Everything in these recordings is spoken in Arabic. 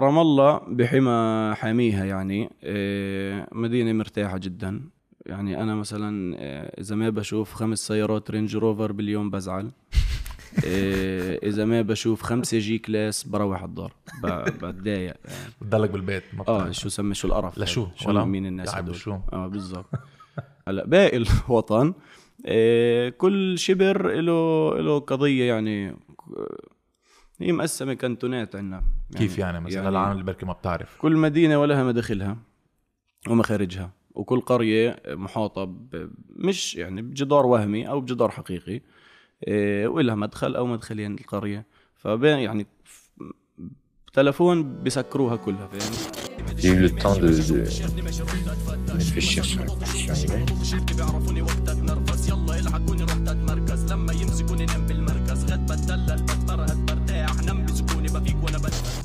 رام الله بحمى حاميها يعني آه، مدينة مرتاحة جدا يعني أنا مثلا آه، إذا ما بشوف خمس سيارات Range Rover باليوم بزعل آه، إذا ما بشوف خمسة G-Class بروح الدار بتضايق يعني. بتضلك بالبيت ما آه. شو سمي شو القرف لشو؟ شو؟ مين الناس هدول بشو؟ آه بالضبط هلا باقي الوطن كل شبر له له قضية يعني هي مقسمه كانتونات عندنا كيف يعني مثلا؟ العالم اللي بركي ما بتعرف. كل مدينة ولها مداخلها ومخارجها وكل قرية محاطة ب- مش يعني بجدار وهمي أو بجدار حقيقي آه، ولها مدخل أو مدخلين القرية. فبين يعني بتلفون بسكروها كلها فاهم J'ai eu le temps de, de réfléchir sur la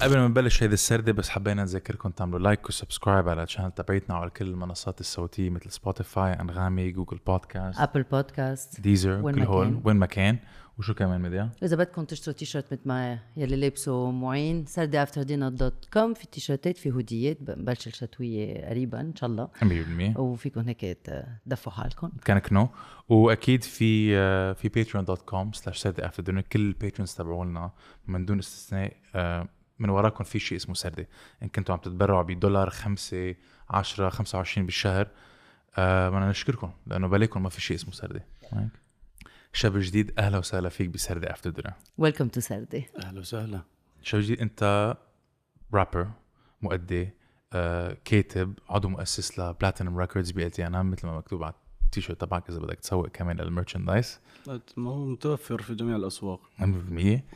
قبل ما نبلش هيدي السردة بس حبينا نذكركم تعملوا like و subscribe على ال channel تبعتنا وعلى كل المنصات الصوتية مثل Spotify Anghami Google Podcast Apple Podcast Deezer وين كل هول. وين ما كان. وشو كمان ميديا إذا بدكم تشتروا تي شيرت مثل ما يلي لابسه معين sarde after dinner dot com. في تي شيرتات في هوديات بنبلش الشتوية قريبا إن شاء الله. 100% وفيكم هيك تدفوا حالكم. كان كنو وأكيد في آه، في Patreon dot com slash sarde after dinner كل ال patrons تبعوا لنا من دون استثناء آه، من وراكم في شيء اسمه سردي. إن كنتوا عم تتبرعوا بدولار 5 10 25 بالشهر آه بدنا نشكركم لأنه بلاكم ما في شيء اسمه سردي. هيك. شاب جديد أهلا وسهلا فيك بسردي after dinner welcome to سردي. أهلا وسهلا. شاب جديد أنت رابر مؤدي آه، كاتب عضو مؤسس ل Platinum Records BLTNM مثل ما مكتوب على التيشيرت تبعك إذا بدك تسوق كمان ال merchandise لا، ما هو متوفر في جميع الأسواق. 100%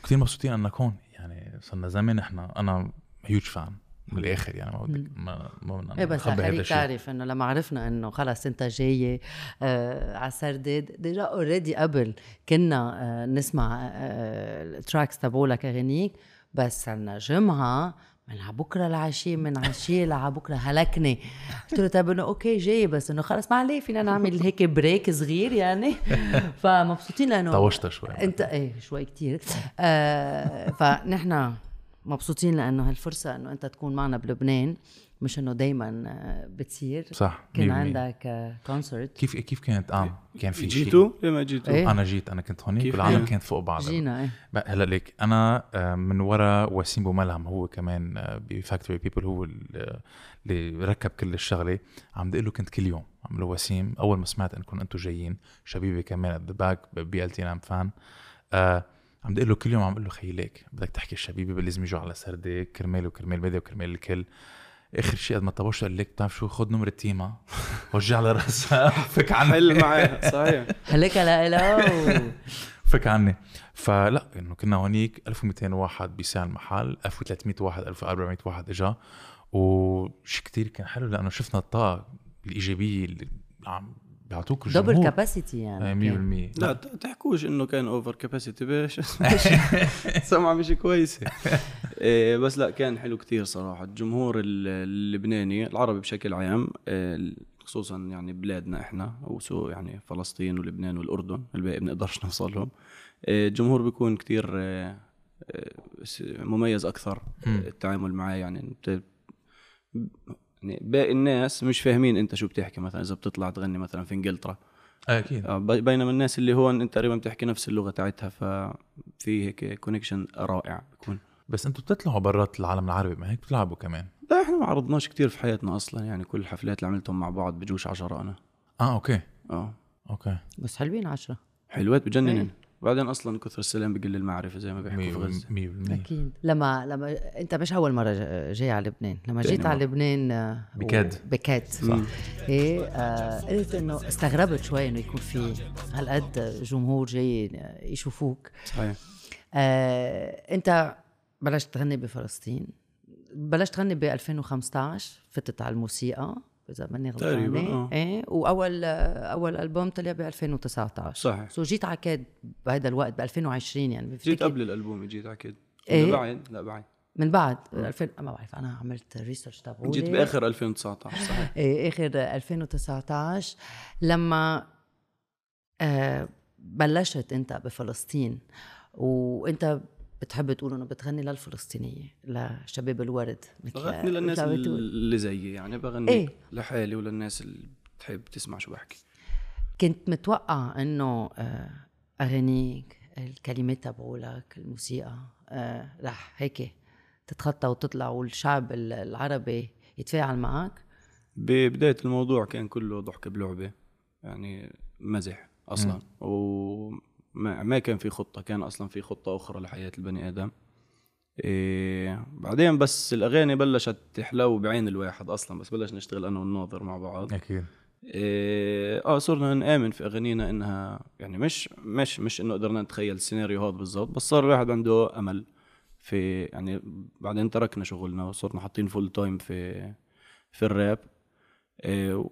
كثير مبسوطين إنك هون. يعني صرنا زمان إحنا أنا هيوج فان بالاخر يعني ما بدك ما ما بدنا إيه بس خليك تعرف إنه لما عرفنا إنه خلص أنت جاي آه على سرداد ديجا اوريدي قبل كنا آه نسمع آه التراكس تبعولك اغانيك بس صرنا جمعة من على بكرة العشيه من عشيه لعى بكرة هلكني قلت له طيب إنه أوكي جاي بس إنه خلص ما عليه فينا نعمل هيك بريك صغير يعني. فمبسوطين لأنه طوشتها شوي. أنت إيه شوي كتير. آه فنحن مبسوطين لأنه هالفرصة إنه أنت تكون معنا بلبنان. مش إنه دائما بتصير. صح كان 100%. عندك concert كيف كيف كانت؟ آه كان في شيء جيتوا ليه ما جيتوا إيه. أنا جيت أنا كنت هونيك كيف والعالم كان؟ كانت فوق بعضها جينا إيه. هلا ليك. أنا آه، من ورا وسيم بوملهم هو كمان آه، ب Factory People هو ال- اللي ركب كل الشغلة. عم بقول له كنت كل يوم عم له وسيم أول ما سمعت إنكم أنتم جايين شبيبي كمان ات ذا باك بي ال تي نام فان آه عم بقول له كل يوم عم بقول له خيي ليك بدك تحكي الشبيبي لازم يجوا على سردي كرمال وكرمال بدي وكرمال الكل. آخر شيء قد ما طبشت قال لك بتعرف شو؟ خذ نمرة تيما. وجع على راسها فك عني. حل معاه صحيح. هلك لا فك عني. فلا إنه كنا هونيك 1200 واحد بساع المحل 1300 واحد 1400 واحد إجا. وشي كتير كان حلو لأنه شفنا الطاقة الإيجابية اللي عم بيعطوك double الجمهور capacity يعني. آه، 100% لا ت- تحكوش إنه كان over capacity باش سمعة مش كويسه إيه، بس لا كان حلو كتير صراحة. الجمهور ال- اللبناني العربي بشكل عام إيه، خصوصا يعني بلادنا إحنا وسو يعني فلسطين ولبنان والأردن الباقي بنقدرش نوصل لهم. إيه، الجمهور بيكون كتير إيه، مميز أكثر. التعامل معاه يعني انت يعني باقي الناس مش فاهمين انت شو بتحكي مثلا إذا بتطلع تغني مثلا في إنجلترا. أكيد. آه، بي- بينما الناس اللي هون انت تقريبا بتحكي نفس اللغة تاعتها ففي هيك connection رائع بيكون. بس أنتم بتطلعوا برات العالم العربي ما هيك بتلعبوا كمان؟ لا إحنا ما عرضناش كتير في حياتنا أصلا يعني كل الحفلات اللي عملتهم مع بعض بجوش عشرة أنا. آه okay. آه. أوكي. بس حلوين عشرة. حلوات بجنن. إيه. بعدين أصلا كثر السلام بقل المعرفة زي ما بيحكوا في غزة. 100% أكيد. لما لما أنت مش أول مرة جا- جاي على لبنان. لما جيت على. لبنان آه، بكاد. بكاد. صح. إيه آه قلت إنه استغربت شوي إنه يكون في هالقد جمهور جاي يشوفوك. صحيح. آه، أنت بلشت تغني بفلسطين. بلشت تغني ب 2015 فتت على الموسيقى إذا ماني تقريباً، غلطانه آه. إيه وأول آه، أول ألبوم طلع ب 2019 صحيح. so جيت على كاد بهذا الوقت ب 2020 يعني جيت بفتكر قبل الألبوم جيت إيه؟ لا بعد؟ لا بعد. من بعد. 2000 ما بعرف أنا عملت research تبعولي. جيت بآخر 2019 صحيح. إيه آخر 2019 لما آه بلشت أنت بفلسطين وأنت بتحب تقول إنه بتغني للفلسطينية لشباب الورد مثل بغني للناس. اللي زيي يعني بغني إيه. لحالي وللناس اللي بتحب تسمع شو بحكي كنت متوقع إنه آه، أغانيك الكلمات تبعولك الموسيقى آه، رح هيك تتخطى وتطلع والشعب ال- العربي يتفاعل معك ببداية الموضوع كان كله ضحك بلعبة يعني مزح أصلا وما ما كان في خطة كان أصلا في خطة أخرى لحياة البني آدم. إيه بعدين بس الأغاني بلشت تحلو بعين الواحد أصلا بس بلش نشتغل أنا والناظر مع بعض. أكيد. إيه آه صرنا نآمن في أغانينا إنها يعني مش مش مش إنه قدرنا نتخيل السيناريو هذا بالضبط بس صار الواحد عنده أمل في يعني بعدين تركنا شغلنا وصرنا حاطين full time في في الراب. إيه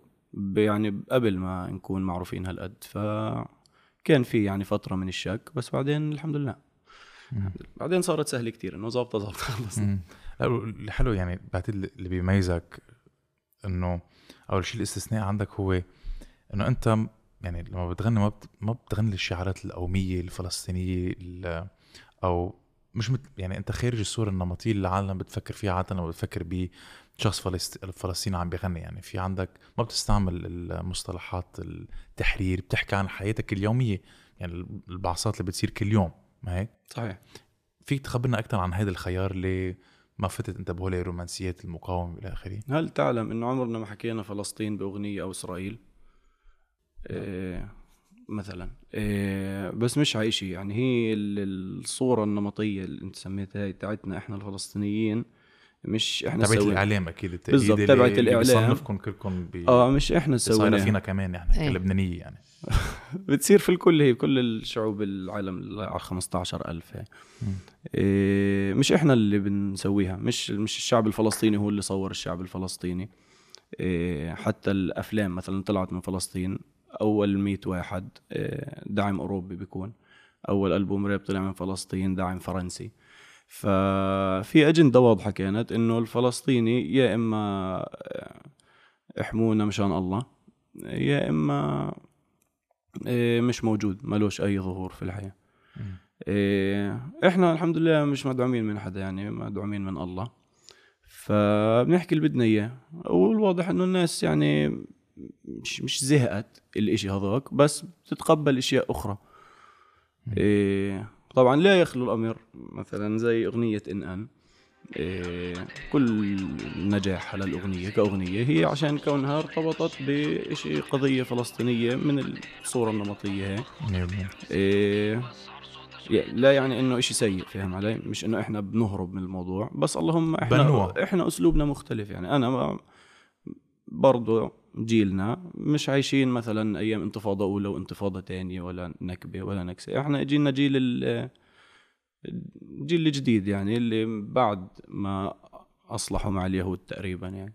يعني قبل ما نكون معروفين هالقد. فكان في يعني فترة من الشك بس بعدين الحمد لله. بعدين صارت سهلة كتير إنه ظابطة ظابطة خلص. مم. لا اللي حلو يعني بعتقد اللي بيميزك إنه أول شيء الاستثناء عندك هو إنه أنت يعني لما بتغني ما بت- ما بتغني الشعارات القومية الفلسطينية ال- أو مش مت يعني أنت خارج الصورة النمطية اللي العالم بتفكر فيها عادة لما بتفكر بشخص فلسط- فلسطيني عم بيغني يعني في عندك ما بتستعمل المصطلحات التحرير بتحكي عن حياتك اليومية يعني البعثات اللي بتصير كل يوم ما هيك؟ صحيح. فيك تخبرنا أكثر عن هذا الخيار اللي ما فتت أنت بهول رومانسيات المقاومة إلى آخره؟ هل تعلم إنه عمرنا ما حكينا فلسطين بأغنية أو إسرائيل؟ إيه مثلا. إيه بس مش على شيء يعني هي ال- الصورة النمطية اللي أنت سميتها هي تاعتنا إحنا الفلسطينيين مش إحنا تبعت سوينا الإعلام أكيد بالضبط، اللي- تبعت اللي الإعلام. بيصنفكم كلكم ب آه مش إحنا سويناها فينا كمان يعني إيه. كلبنانية يعني. بتصير في الكل هي كل الشعوب العالم ال 15000 هي إيه مش إحنا اللي بنسويها مش مش الشعب الفلسطيني هو اللي صور الشعب الفلسطيني. إيه حتى الأفلام مثلا طلعت من فلسطين أول 100 واحد إيه دعم أوروبي بيكون أول ألبوم راب طلع من فلسطين دعم فرنسي. ففي أجندة واضحة كانت إنه الفلسطيني يا إما آه، احمونا مشان الله يا إما إيه، مش موجود ملوش أي ظهور في الحياة. إيه، إحنا الحمد لله مش مدعومين من حدا يعني مدعومين من الله. فبنحكي اللي بدنا إياه. والواضح إنه الناس يعني مش مش زهقت الإشي هذاك بس بتتقبل إشياء أخرى. إيه طبعا لا يخلو الأمر مثلا زي أغنية إن أن. إيه كل نجاح على الأغنية كأغنية هي عشان كونها ارتبطت بشيء قضية فلسطينية من الصورة النمطية. هي إيه لا يعني إنه إشي سيء فاهم علي؟ مش إنه إحنا بنهرب من الموضوع بس اللهم إحنا بنوع. إحنا أسلوبنا مختلف. يعني أنا برضو جيلنا مش عايشين مثلا أيام انتفاضة أولى وانتفاضة تانية ولا نكبة ولا نكسة. إحنا جيلنا جيل ال- الجيل الجديد يعني اللي بعد ما أصلحوا مع اليهود تقريبا يعني.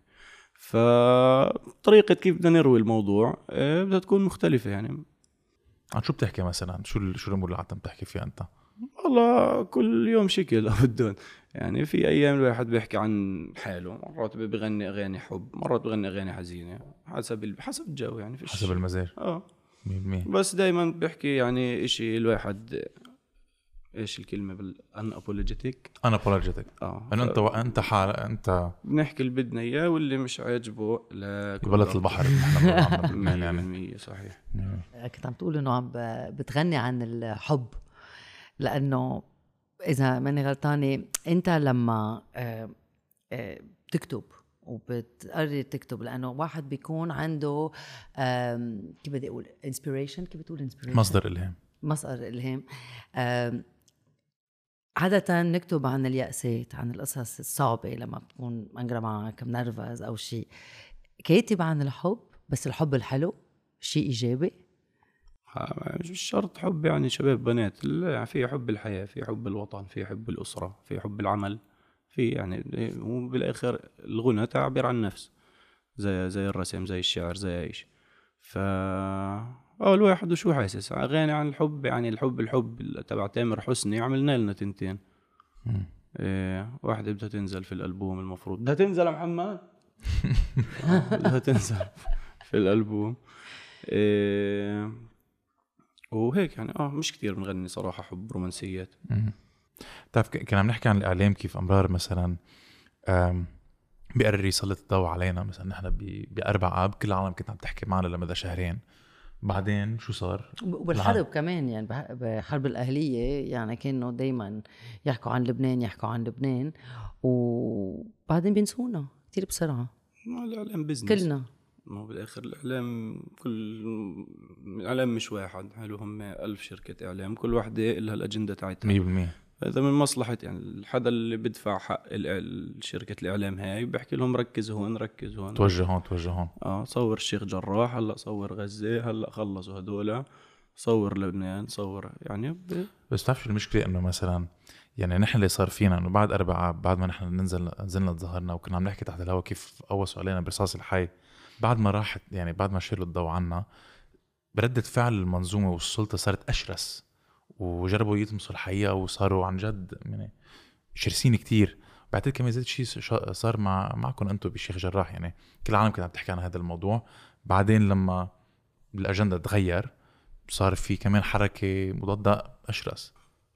فطريقة كيف بدنا نروي الموضوع آه، بدها تكون مختلفة يعني. عن شو بتحكي مثلا؟ شو شو الأمور اللي عم تحكي فيها أنت؟ والله كل يوم شكل بدون. يعني في أيام الواحد بيحكي عن حاله مرات بغني أغاني حب مرات بغني أغاني حزينة حسب حسب الجو يعني فيش حسب المزاج. آه. 100% بس دائما بحكي يعني إشي الواحد إيش الكلمة بال unapologetic أنا بولوجيتك آه. إنه أنت أنت حال أنت بنحكي اللي بدنا إياه واللي مش عاجبه لا ببلد البحر. يعني. يعني صحيح. كنت عم تقول إنه عم بتغني عن الحب. لأنه إذا ماني غلطانة أنت لما آه، آه، بتكتب وبتقرر تكتب لأنه واحد بيكون عنده كيف بدي أقول inspiration كيف بتقول inspiration مصدر إلهام. مصدر إلهام. عادة نكتب عن اليأسات عن القصص الصعبة لما بتكون منقرة معك منرفز أو شيء كاتب عن الحب بس الحب الحلو شيء إيجابي. مش شرط حب يعني شباب بنات لا في حب الحياة في حب الوطن في حب الأسرة في حب العمل في يعني وبالآخر الغنى تعبير عن النفس زي زي الرسم زي الشعر زي شيء. ف آه الواحد وشو حاسس؟ أغاني عن الحب يعني الحب الحب تبع تامر حسني عملنا لنا تنتين. إيه واحدة بدها تنزل في الألبوم المفروض. بدها تنزل يا محمد؟ بدها تنزل في الألبوم. إيه وهيك يعني. آه مش كتير بنغني صراحة حب رومانسيات. بتعرف ك- كنا عم نحكي عن الإعلام كيف أمرار مثلا بيقرر يسلط الضوء علينا. مثلا نحن ب- بأربع آب كل العالم كانت عم تحكي معنا لمدى شهرين. بعدين شو صار؟ وبالحرب كمان يعني بح- بحرب الأهلية يعني كانوا دايما يحكوا عن لبنان يحكوا عن لبنان. وبعدين بينسونا كتير بسرعة. ما الإعلام بزنس كلنا. ما هو بالآخر الإعلام كل الإعلام مش واحد حلو هم ألف شركة إعلام كل وحدة لها الأجندة تاعتها. 100% هذا من مصلحة يعني الحدا اللي بدفع حق ال- شركة الإعلام هاي بحكي لهم ركز هون ركز هون. توجه هون توجه هون. آه صور الشيخ جراح هلأ صور غزة هلأ خلصوا هدول. صور لبنان صور يعني ب... بس بتعرف شو المشكلة؟ إنه مثلا يعني نحن اللي صار فينا إنه بعد أربع اب بعد ما نحن ننزل نزلنا تظهرنا وكنا عم نحكي تحت الهواء كيف قوسوا علينا برصاص الحي بعد ما راحت يعني بعد ما شالوا الضوء عنا بردة فعل المنظومة والسلطة صارت أشرس وجربوا يطمسوا الحقيقة وصاروا عن جد يعني شرسين كتير. بعتقد كمان زاد شيء صار مع معكم أنتم بالشيخ جراح يعني كل العالم كانت عم تحكي عن هذا الموضوع. بعدين لما الأجندة تغير صار في كمان حركة مضادة أشرس.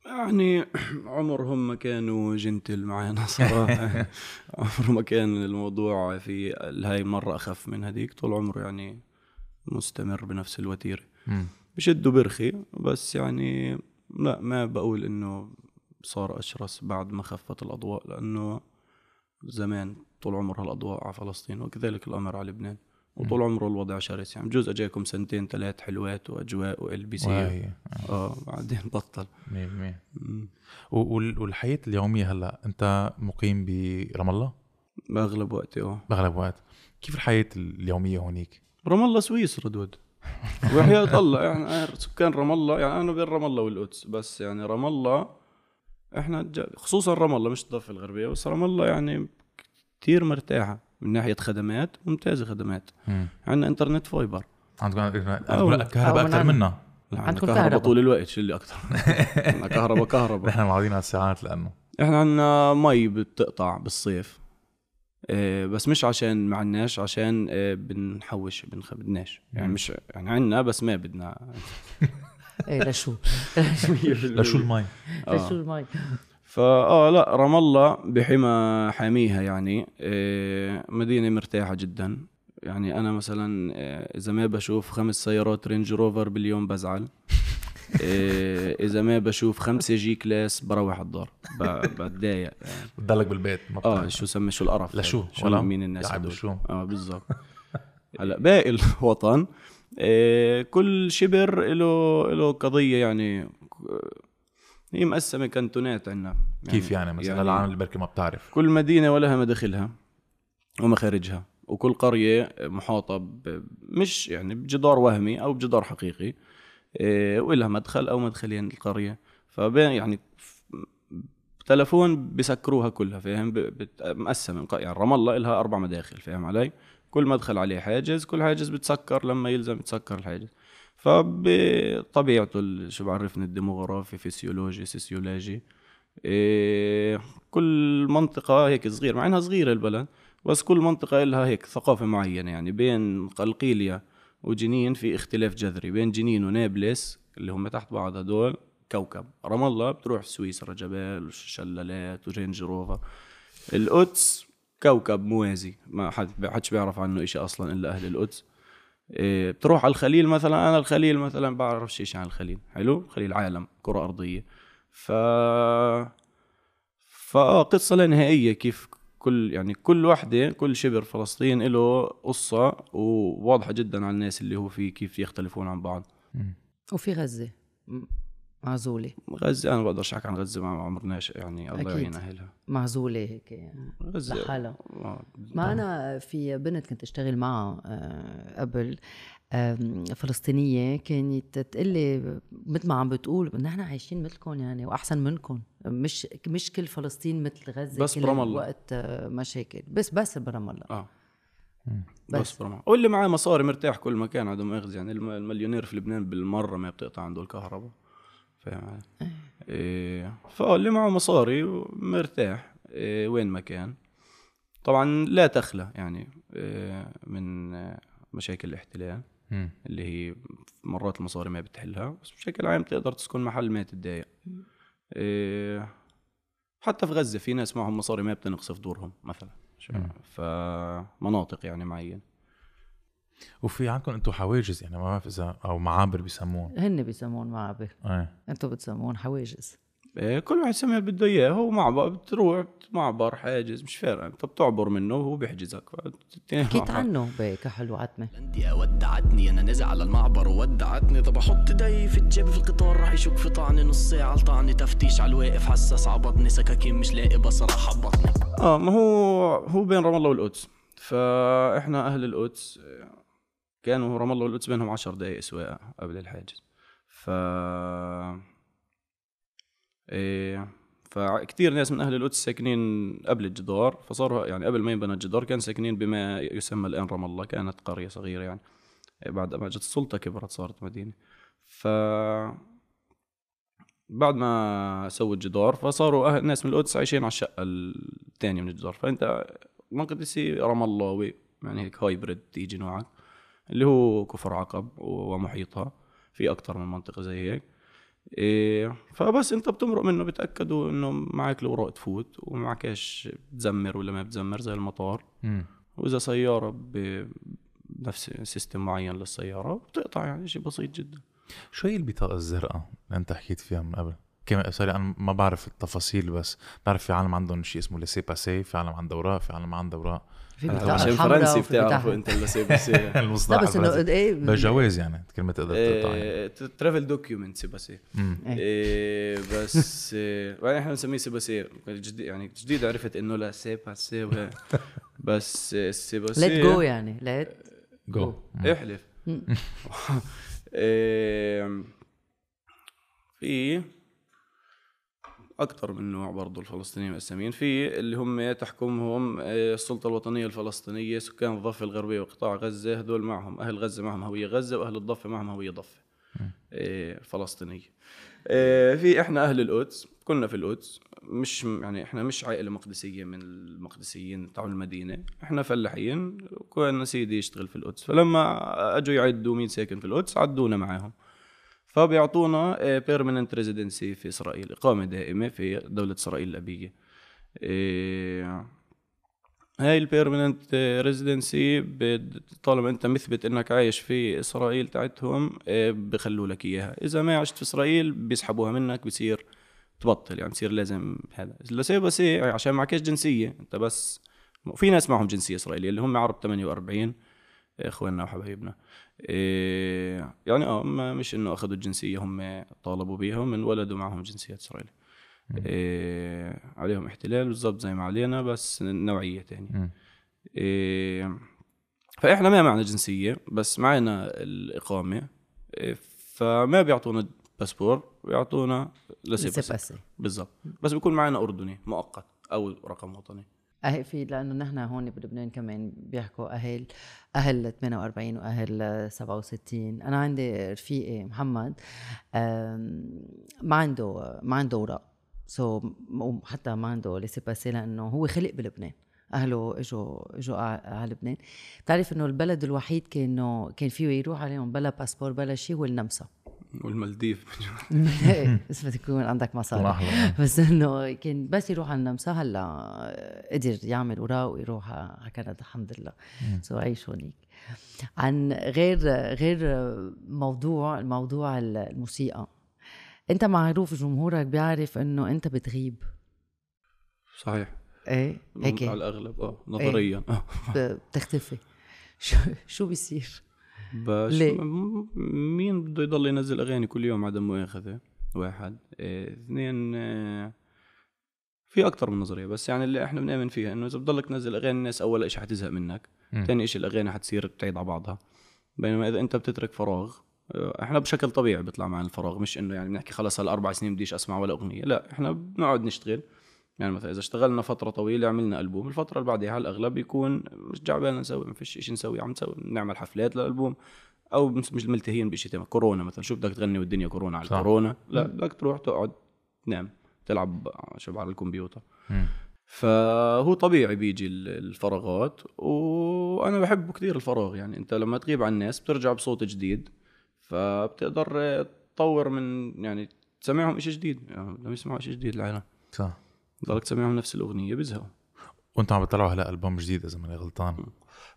يعني عمرهم ما كانوا جنتل معنا صراحة. عمره ما كان الموضوع في هاي مرة أخف من هذيك. طول عمره يعني مستمر بنفس الوتيرة. مم. بشد وبرخي بس يعني لا ما بقول إنه صار أشرس بعد ما خفت الأضواء لأنه زمان طول عمرها الأضواء على فلسطين وكذلك الامر على لبنان. وطول عمره الوضع شرس يعني بجوز أجاكم سنتين ثلاث حلوات وأجواء وإل بي سي آه بعدين بطل. 100% و- وال- والحياة اليومية هلأ أنت مقيم برام الله؟ بأغلب وقتي آه. بأغلب وقت. كيف الحياة اليومية هونيك؟ رام الله سويسرا dude وحياة الله يعني سكان رام الله يعني أنا بين رام الله والقدس. بس يعني رام الله إحنا خصوصا رام الله مش الضفة الغربية بس رام الله يعني كتير مرتاحة. من ناحية خدمات ممتازة خدمات. مم. عندنا إنترنت fiber. عندكم أو أكثر من منا. عندكم كهرباء كهرباء. طول الوقت شو اللي أكثر. عندنا كهرباء كهرباء. نحن معودين على الساعات لأنه. إحنا عندنا مي بتقطع بالصيف. إيه بس مش عشان ما عندناش عشان إيه بنحوش بنخ بدناش يعني مم. مش يعني عندنا بس ما بدنا. إيه لشو؟ لشو المي؟ لشو المي؟ فآه لا رام الله بحمى حاميها يعني إيه مدينة مرتاحة جدا يعني أنا مثلا إيه إذا ما بشوف خمس سيارات Range Rover باليوم بزعل إيه إذا ما بشوف خمسة G-Class بروح الدار بتضايق يعني. بتضلك بالبيت ما آه. شو سمي شو القرف لشو؟ شو؟ مين الناس هدول بشو؟ آه بالضبط هلا باقي الوطن كل شبر له له قضية يعني آه، هي مقسمه كانتونات عندنا. كيف يعني مثلا؟ العالم اللي بركي ما بتعرف. كل مدينة ولها مداخلها ومخارجها وكل قرية محاطة ب... مش يعني بجدار وهمي أو بجدار حقيقي إيه ولها مدخل أو مدخلين القرية. فبين يعني تلفون بسكروها كلها فاهم؟ مقسمه يعني رام الله لها أربع مداخل فاهم علي؟ كل مدخل عليه حاجز كل حاجز بتسكر لما يلزم يتسكر الحاجز. فبطبيعته شو بعرفني الديموغرافي physiology sociology. إيه كل منطقة هيك صغير مع إنها صغيرة البلد بس كل منطقة لها هيك ثقافة معينة يعني بين قلقيلية وجنين في اختلاف جذري بين جنين ونابلس اللي هم تحت بعض هدول كوكب. رام الله بتروح سويسرا جبال وشلالات و Range Rover. القدس كوكب موازي ما حد حدش بيعرف عنه إشي أصلا إلا أهل القدس. إيه بتروح على الخليل مثلا أنا الخليل مثلا بعرفش شيء عن الخليل. حلو؟ الخليل عالم كرة أرضية. ف فاه قصة لا نهائية كيف كل يعني كل وحدة كل شبر فلسطين له قصة وواضحة جدا على الناس اللي هو فيه كيف يختلفون عن بعض. وفي غزة. معزولة. غزة أنا ما بقدرش احكي عن غزة ما عمرناش يعني الله. يعين اهلها معزولة هيك يعني غزة. لحالها. آه، ما أنا في بنت كنت أشتغل معها آه، قبل فلسطينية كانت تقول لي مثل ما عم بتقول نحن عايشين مثلكم يعني وأحسن منكم. مش مش كل فلسطين مثل غزة بس كل برام الله. وقت آه، مشاكل بس بس برام الله. آه. بس. بس. برمى واللي معاه مصاري مرتاح كل مكان عدم مؤاخذة يعني الم- المليونير في لبنان بالمرة ما بتقطع عنده الكهرباء فاهم علي؟ إيه. فاللي معه مصاري مرتاح إيه وين ما كان. طبعا لا تخلى يعني إيه من مشاكل الاحتلال. اللي هي مرات المصاري ما بتحلها بس بشكل عام تقدر تسكن محل ما تتضايق. إيه. حتى في غزة في ناس معهم مصاري ما بتنقص في دورهم مثلا. فمناطق يعني معينة. وفي عندكم أنتم حواجز يعني ما بعرف اذا أو معابر بيسموهم هن بيسمون معابر. إيه. أنتم بتسمون حواجز. إيه، كل واحد يسميها اللي بده اياه هو معبر بتروح معبر حاجز مش فارقة انت بتعبر منه وهو بيحجزك. حكيت. عنه بكحل وعتمه الاندية ودعتني أنا نازل على المعبر وودعتني. طب أحط ايدي في الجيب في القطار راح يشك في طعني نص ساعة لطعني تفتيش على الواقف حساس عبطني سكاكين مش لاقي بصراحة حبطني. آه ما هو هو بين رام الله والقدس. فإحنا أهل القدس كانوا رام الله والقدس بينهم عشر دقائق سواقه قبل الحاجز. ف إيه فكتير ناس من أهل القدس ساكنين قبل الجدار فصاروا يعني قبل ما ينبنى الجدار كان ساكنين بما يسمى الآن رام الله كانت قرية صغيرة يعني. إيه بعد ما جت السلطة كبرت صارت مدينة. ف بعد ما سووا الجدار فصاروا أهل ناس من القدس عايشين على الشقة الثانية من الجدار. فأنت مقدسي رام الله يعني هيك hybrid تيجي نوعك اللي هو كفر عقب ومحيطها في أكثر من منطقة زي هيك. إيه فبس أنت بتمرق منه بتأكدوا إنه معك الاوراق تفوت ومعكش بتزمر ولا ما بتزمر زي المطار. امم وإذا سيارة بنفس system معين للسيارة بتقطع يعني شيء بسيط جدا. شو هي البطاقة الزرقاء اللي أنت حكيت فيها من قبل؟ كمان سوري أنا ما بعرف التفاصيل بس بعرف في عالم عندهم شيء اسمه لسي باسي في عالم عندها أوراق في عالم عندها أوراق في آه، بطاقه عشان الحمراء فرنسي وفي بتعرفوا أنت اللي بس المصطلح بس إنه الفرنسي. إيه بجواز يعني كلمة تقدر تقطع يعني. ترافل دوكيومنت سيباسي أمم. إيه. إيه بس إيه بعدين إحنا بنسميه سيباسي جديد يعني جديد عرفت إنه لا سيباسي وهيك. بس السيباسي ليت جو يعني ليت جو احلف في أكثر من نوع برضه الفلسطينيين مقسمين في اللي هم تحكمهم آه، السلطة الوطنية الفلسطينية سكان الضفة الغربية وقطاع غزة هدول معهم أهل غزة معهم هوية غزة وأهل الضفة معهم هوية ضفة آه، فلسطينية. في إحنا أهل القدس كنا في القدس مش يعني إحنا مش عائلة مقدسية من المقدسيين تاع المدينة. إحنا فلاحين وكان سيدي يشتغل في القدس. فلما أجوا يعدوا مين ساكن في القدس عدونا معاهم. فبيعطونا permanent residency في إسرائيل إقامة دائمة في دولة إسرائيل الأبية. إيه، هاي ال permanent residency طالما أنت مثبت إنك عايش في إسرائيل تاعتهم بخلوا لك إياها. إذا ما عشت في إسرائيل بيسحبوها منك بصير تبطل يعني بصير لازم هذا. بس بس إيه، عشان معكش جنسية. أنت بس في ناس معهم جنسية إسرائيلية اللي هم عرب 48 إخواننا وحبايبنا. إيه يعني آه مش إنه أخذوا الجنسية هم طالبوا بيها هم انولدوا معهم جنسية إسرائيلية. إيه عليهم احتلال بالضبط زي ما علينا بس نوعية مم. إيه فإحنا ما معنا جنسية بس معنا الإقامة. إيه فما بيعطونا باسبور بيعطونا لسي بالضبط. بس بيكون معنا أردني مؤقت أو رقم وطني. اهي في لأنه نحن هون بلبنان كمان بيحكوا أهل أهل 48 وأهل 67 أنا عندي رفيقي محمد ما عنده ما عنده أوراق. so حتى ما عنده laissez-passer لأنه هو خلق بلبنان. أهله إجوا إجوا على لبنان. بتعرف إنه البلد الوحيد كأنه كان فيه يروح عليهم بلا باسبور بلا شيء هو النمسا. والمالديف. بس بدك يكون عندك مصاري. بس إنه كان بس يروح على النمسا. هلأ قدر يعمل اوراق ويروح على كندا الحمد لله. سو عيش هونيك. عن غير غير موضوع الموضوع الموسيقى. أنت معروف جمهورك بيعرف إنه أنت بتغيب. صحيح. إيه؟ هيك. على الأغلب آه نظريا. آه. ب- بتختفي. شو شو بيصير؟ بس ليه؟ مين بده يضل ينزل أغاني كل يوم عدم مؤاخذة؟ واحد. إيه، اثنين إيه، في أكثر من نظرية بس يعني اللي إحنا بنآمن فيها إنه إذا بضلك تنزل أغاني الناس أول شيء حتزهق منك. ثاني شيء الأغاني حتصير بتعيد على بعضها. بينما إذا أنت بتترك فراغ آه، إحنا بشكل طبيعي بيطلع معنا الفراغ مش إنه يعني بنحكي خلص هالأربع سنين بديش أسمع ولا أغنية لا إحنا بنقعد نشتغل. يعني مثلا إذا اشتغلنا فترة طويلة عملنا ألبوم الفترة اللي بعدها على الأغلب بيكون مش جعبالنا نسوي ما فيش شيء نسوي عم نسوي نعمل حفلات للألبوم أو مش ملتهين بشيء تاني كورونا مثلا شو بدك تغني والدنيا كورونا على صح. الكورونا؟ لا بدك تروح تقعد تنام تلعب شو على الكمبيوتر. مم. فهو طبيعي بيجي ال- الفراغات وأنا بحب كثير الفراغ يعني أنت لما تغيب عن الناس بترجع بصوت جديد فبتقدر تطور من يعني تسمعهم شيء جديد يعني بدهم يسمعوا شيء جديد العالم. صح. ضلك تسمعهم نفس الأغنية بيزهقوا وأنتم عم بتطلعوا هلا ألبوم جديد إذا ماني غلطان.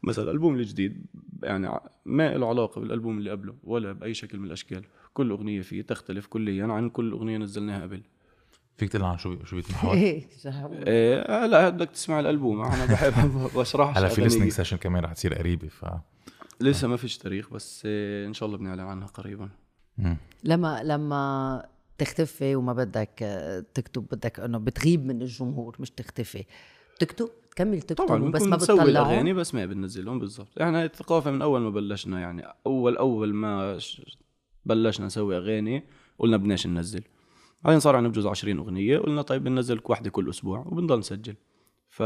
مثلا الألبوم الجديد يعني ما له علاقة بالألبوم اللي قبله ولا بأي شكل من الأشكال. كل أغنية فيه تختلف كليا عن كل أغنية نزلناها قبل. فيك تقول لنا شو شو بيتمحور إيه؟ إيه لا بدك تسمع الألبوم. أنا بحب بشرح هلا في listening سيشن كمان رح تصير قريبة ف لسه ما فيش تاريخ بس إن شاء الله بنعلن عنها قريبا. لما لما تختفي وما بدك تكتب بدك إنه بتغيب من الجمهور مش تختفي. بتكتب؟ تكمل تكتب طبعا بس ما نسوي بتطلعوا الأغاني بس ما بننزلهم بالضبط. إحنا الثقافه من أول ما بلشنا يعني أول أول ما بلشنا نسوي أغاني قلنا بدناش ننزل. بعدين صار عندنا بجوز 20 أغنية قلنا طيب بننزل واحدة كل أسبوع وبنضل نسجل. ف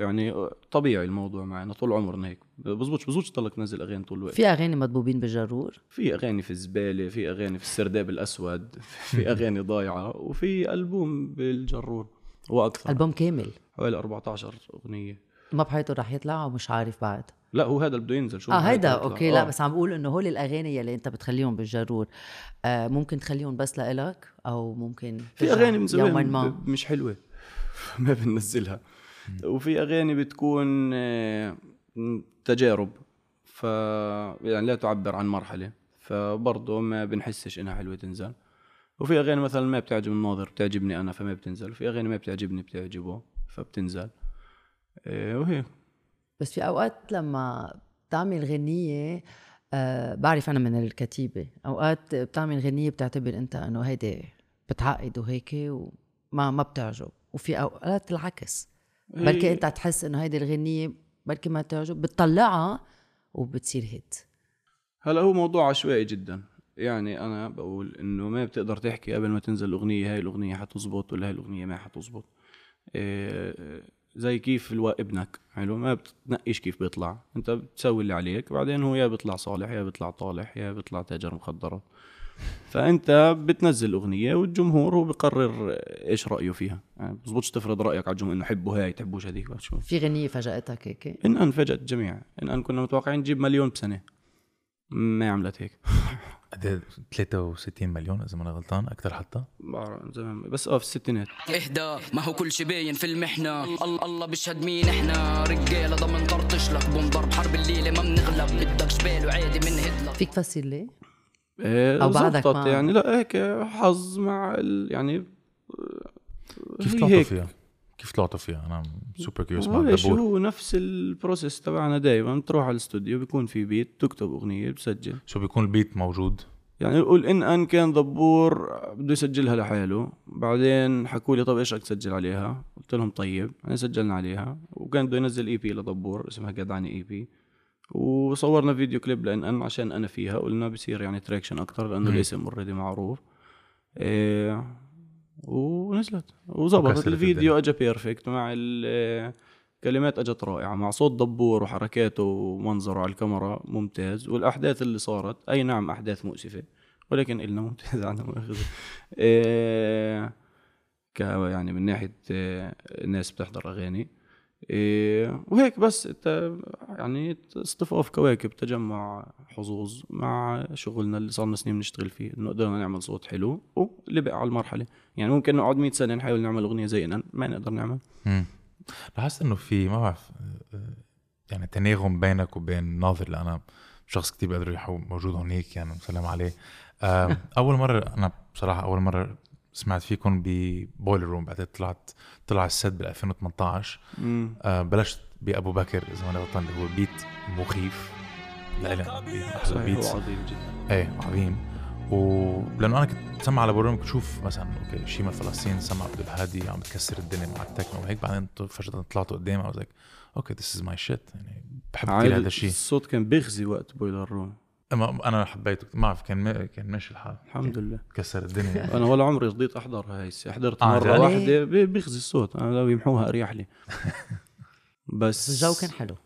يعني طبيعي الموضوع معنا طول عمرنا هيك. بزبطش بزبطش تضلك تنزل أغاني طول الوقت. في أغاني مضبوبين بالجرور؟ في أغاني في الزبالة في أغاني في السرداب الأسود في أغاني ضايعة وفي ألبوم بالجرور وأكثر. ألبوم كامل؟ حوالي 14 أغنية. ما بحياته رح يطلع ومش عارف بعد. لا هو هذا اللي بده ينزل شو آه هيدا. okay لا آه. بس عم بقول إنه هول الأغاني يلي أنت بتخليهم بالجرور. آه ممكن تخليهم بس لإلك أو ممكن في أغاني من زمان مش حلوة. ما بننزلها. وفي أغاني بتكون آه، تجارب. ف يعني لا تعبر عن مرحلة. فبرضه ما بنحسش إنها حلوة تنزل. وفي أغاني مثلا ما بتعجب الناظر بتعجبني أنا فما بتنزل. وفي أغاني ما بتعجبني بتعجبه فبتنزل. آه، وهيك بس في أوقات لما بتعمل غنية آه بعرف أنا من الكتيبة. أوقات بتعمل غنية بتعتبر أنت إنه هيدي بتعقد وهيك وما ما بتعجب. وفي أوقات العكس. بركي هي- أنت تحس إنه هيدي الغنية بركي ما تعجب بتطلعها وبتصير هيت هلا هو موضوع عشوائي جدا. يعني أنا بقول إنه ما بتقدر تحكي قبل ما تنزل الأغنية هاي الأغنية حتزبط ولا هاي الأغنية ما حتزبط. إيه زي كيف ألو... ابنك حلو؟ ما بتنقيش كيف بيطلع. أنت بتسوي اللي عليك بعدين هو يا بيطلع صالح يا بيطلع طالح يا بيطلع تاجر مخدرات. فأنت بتنزل أغنية والجمهور هو بقرر إيش رأيه فيها. يعني بزبطش تفرض رأيك على الجمهور إنه حبوا هاي تحبوش هذيك شو. في غنية فاجأتك هيك؟ إن ان فاجأت الجميع إن أن كنا متوقعين نجيب مليون بسنة. ما عملت هيك. قد إيه؟ 63 مليون إذا ماني غلطان أكثر حتى؟ بعرف زمان. بس آه في الستينات. إهدى ما هو كل شي باين في المحنة. الله الله بيشهد مين إحنا. رجالة ضمن طرطش لك بوم ضرب حرب الليلة ما بنغلب. بدك جبال وعادي بنهد لك فيك تفسر إيه أو بعدك ما- يعني. لا هيك حظ مع ال... يعني كيف هي طلعتوا. فيها؟ كيف طلعتوا فيها؟ أنا super curious مع معلش دبور هو نفس ال process تبعنا دائما تروح على الاستوديو بيكون في beat تكتب أغنية بتسجل شو بيكون ال beat موجود؟ يعني نقول إن أن كان دبور بده يسجلها لحاله. بعدين حكوا لي طب إيش بدك تسجل عليها؟ قلت لهم طيب. يعني سجلنا عليها. وكان بده ينزل EP لدبور اسمها جدعني EP وصورنا فيديو كليب لإن أن عشان أنا فيها قلنا بصير يعني traction أكثر لأنه. الاسم already معروف. إيه ونزلت. وكسرت الفيديو اجى perfect مع الكلمات أجت رائعة مع صوت دبور وحركاته ومنظره على الكاميرا ممتاز والأحداث اللي صارت أي نعم أحداث مؤسفة ولكن إلنا ممتاز. عنا مؤاخذه إيه ك يعني من ناحية آه، الناس بتحضر أغاني. إيه وهيك بس إنت يعني اصطفاف كواكب تجمع حظوظ مع شغلنا اللي صار لنا سنين بنشتغل فيه إنه قدرنا نعمل صوت حلو واللي بقى على المرحلة. يعني ممكن نقعد 100 سنة نحاول نعمل أغنية زي إن ما نقدر نعمل. لاحظت إنه في ما بعرف آه، آه، يعني تناغم بينك وبين ناظر اللي أنا شخص كتير بقدر موجود هونيك يعني سلام عليه. آم، أول مرة أنا بصراحة أول مرة سمعت فيكم ب Boiler Room بعدين طلعت طلع السد بال 2018 مم. آه، بلشت بأبو بكر إذا ماني غلطان اللي هو beat مخيف. لإلي أنا بي- أحلى صحيح beats هو عظيم جدا. إيه عظيم. ولأنه أنا كنت بسمع على Boiler Room كنت أشوف مثلا okay شيما فلسطين سما عبد الهادي عم بتكسر الدنيا مع التكنو وهيك بعدين فجأة طلعت قدامي okay this is my shit يعني بحب كثير هذا الشيء. الصوت كان بيغزي وقت Boiler Room أنا حبيته. ما بعرف كان ما كان ماشي الحال. الحمد لله. كسر الدنيا. أنا ولا عمري رضيت احضرها هاي حضرت آه، مرة؟ واحدة بي- بيغزي الصوت. أنا لو يمحوها أريح لي. بس الجو كان حلو.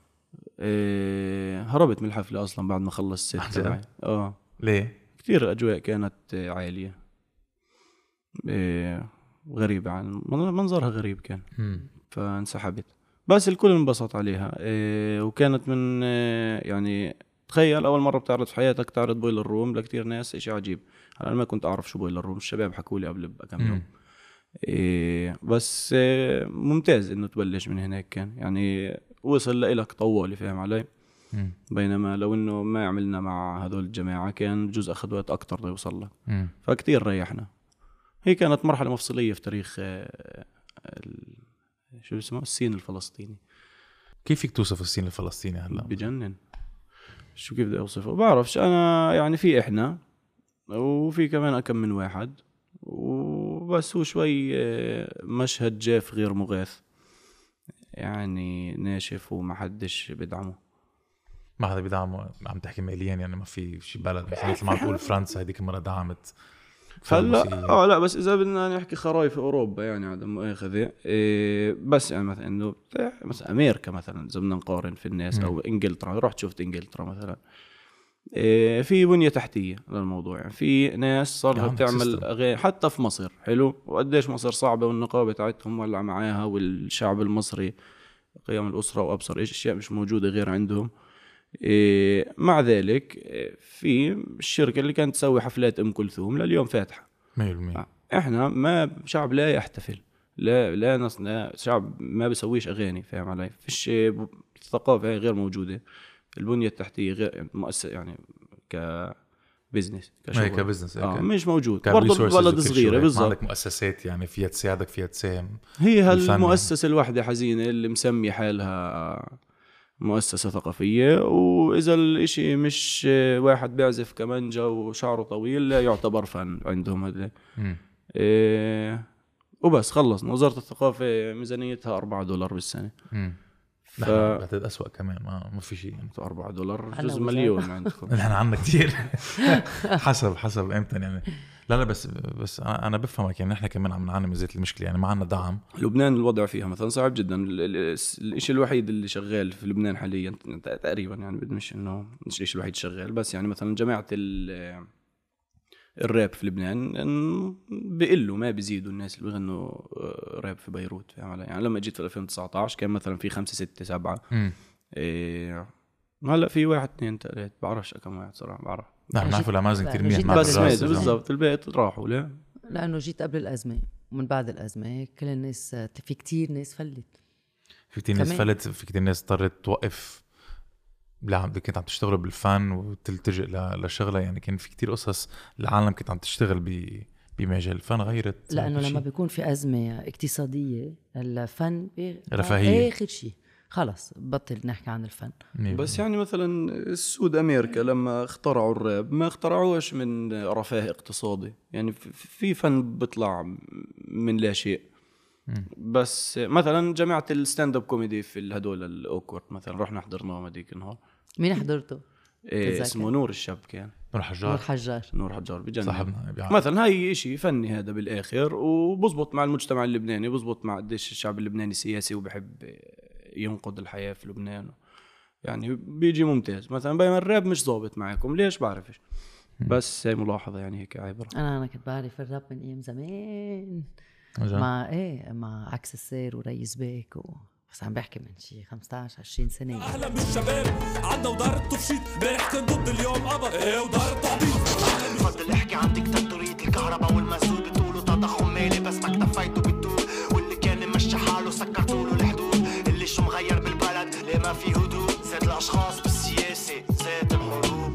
إيه هربت من الحفلة أصلا بعد ما خلص ال set جد؟ تبعي آه. ليه؟ كثير الاجواء كانت آه، عالية. إيه غريبة عن منظرها غريب كان. فانسحبت. بس الكل انبسط عليها. إيه وكانت من إيه يعني تخيل أول مرة بتعرض في حياتك تعرض Boiler Room لكثير ناس اشي عجيب أنا ما كنت أعرف شو Boiler Room الشباب حكوا لي قبل بكم يوم. إيه بس إيه ممتاز إنه تبلش من هناك كان. يعني وصل لإلك طوالي فاهم علي؟ مم. بينما لو إنه ما عملنا مع هدول الجماعة كان بجوز اخذ وقت أكتر ليوصل لك. مم. فكتير ريحنا. هي كانت مرحلة مفصلية في تاريخ آه، ال- شو اسمه؟ السين الفلسطيني. كيف فيك توصف الصين الفلسطيني هلا؟ بجنن. شو كيف بدي أوصفه؟ بعرفش أنا يعني في إحنا وفي كمان كم من واحد وبس هو شوي آه، مشهد جاف غير مغاث يعني ناشف وما حدش بدعمه. ما حدا بيدعمه عم تحكي ماليا يعني ما في شي بلد. مثل ما عم تقول فرنسا هذيك المره دعمت. هلا. آه لا بس إذا بدنا نحكي خرايف في أوروبا يعني عدم مؤاخذه إيه بس يعني مثلا إنه مثلا أمريكا مثلا إذا بدنا نقارن في الناس أو إنجلترا رحت شفت إنجلترا مثلا. إيه في بنية تحتية للموضوع يعني في ناس صار لها بتعمل سيستم. اغاني حتى في مصر حلو؟ وقديش مصر صعبة والنقابة تاعتهم ولع معاها والشعب المصري قيم الأسرة وأبصر أشياء مش موجودة غير عندهم. مع ذلك إيه في الشركة اللي كانت تسوي حفلات أم كلثوم لليوم فاتحة. 100% إحنا ما شعب لا يحتفل لا لا نص لا شعب ما بيسويش أغاني فاهم علي؟ فيش الثقافة هي غير موجودة البنية التحتية غير مؤسسه يعني ك business هي ك business آه. مش موجود. برضه بلد صغيرة بالضبط. عندك مؤسسات يعني فيها تساعدك فيها تساهم هي الفن. هالمؤسسة الواحدة حزينة اللي مسمي حالها مؤسسة ثقافية وإذا الإشي مش واحد بيعزف كمانجا وشعره طويل لا يعتبر فن عندهم هذا. إيه وبس خلصنا. وزارة الثقافة ميزانيتها 4 دولار بالسنة. مم. ف بعتقد اسوء كمان ما ما في شيء. يعني 4 دولار جزء. مليون عندكم. نحن عنا كثير حسب حسب إمتى يعني. لا لا بس بس أنا بفهمك يعني نحن كمان عم نعاني من زيت المشكلة يعني ما عنا دعم. لبنان الوضع فيها مثلا صعب جدا. ال- ال- الشيء الوحيد اللي شغال في لبنان حاليا تقريبا يعني مش إنه مش الشيء الوحيد شغال بس يعني مثلا جماعة ال- الراب في لبنان إن بيقلوا ما بيزيدوا الناس اللي بيغنوا آه، راب في بيروت. فاهم علي؟ يعني لما جيت في 2019 كان مثلا في خمسة ستة سبعة. مم. إيه هلأ في واحد اثنين ثلاث بعرفش كم واحد صراحة بعرف. نحن بنعرف الأزمات كثير منيح مع بس. بالضبط البيت راحوا لا لأنه جيت قبل الأزمة ومن بعد الأزمة كل الناس في كتير ناس فلت في كثير ناس. فلت في كثير ناس اضطرت توقف لا كنت عم تشتغل بالفن وتلتجئ ل- لشغلها يعني كان في كتير قصص العالم كانت عم تشتغل ب بمجال الفن غيرت لأنه لما. بيكون في أزمة اقتصادية الفن بي- رفاهية. آخر شيء خلص بطل نحكي عن الفن. بس يعني مثلا السود أمريكا لما اخترعوا الراب ما اخترعوش من رفاه اقتصادي. يعني في- فن بيطلع من لا شيء. بس مثلا جماعة ال stand-up comedy في هدول ال Awkword مثلا رحنا حضرناهم هذيك النهار. مين حضرته؟ إيه؟ اسمه نور الشاب كان. نور نور حجار. حجار نور حجار بجنن. صاحبنا بيعرف. مثلا هاي إشي فني هذا بالآخر وبزبط مع المجتمع اللبناني بزبط مع قديش الشعب اللبناني سياسي وبحب ينقد الحياة في لبنان. يعني بيجي ممتاز. مثلا بينما الراب مش ظابط معكم ليش؟ بعرفش بس هي ملاحظة يعني هيك عبره أنا أنا كنت بعرف الراب من أيام زمان. عن جد. مع إيه مع عكس السير وريس بيك و... بس عم بحكي من شي 15 20 سنة. أهلا بالشباب عنا ودار التفشيط امبارح كان ضد اليوم. قبض إيه ودار التعبيط بفضل احكي عن ديكتاتورية الكهرباء والمسؤول بتقولوا تضخم مالي بس ما اكتفيتوا بالدول واللي كان ممشي حاله سكرتوا في هدوء. زاد الأشخاص بالسياسة زاد الحروب.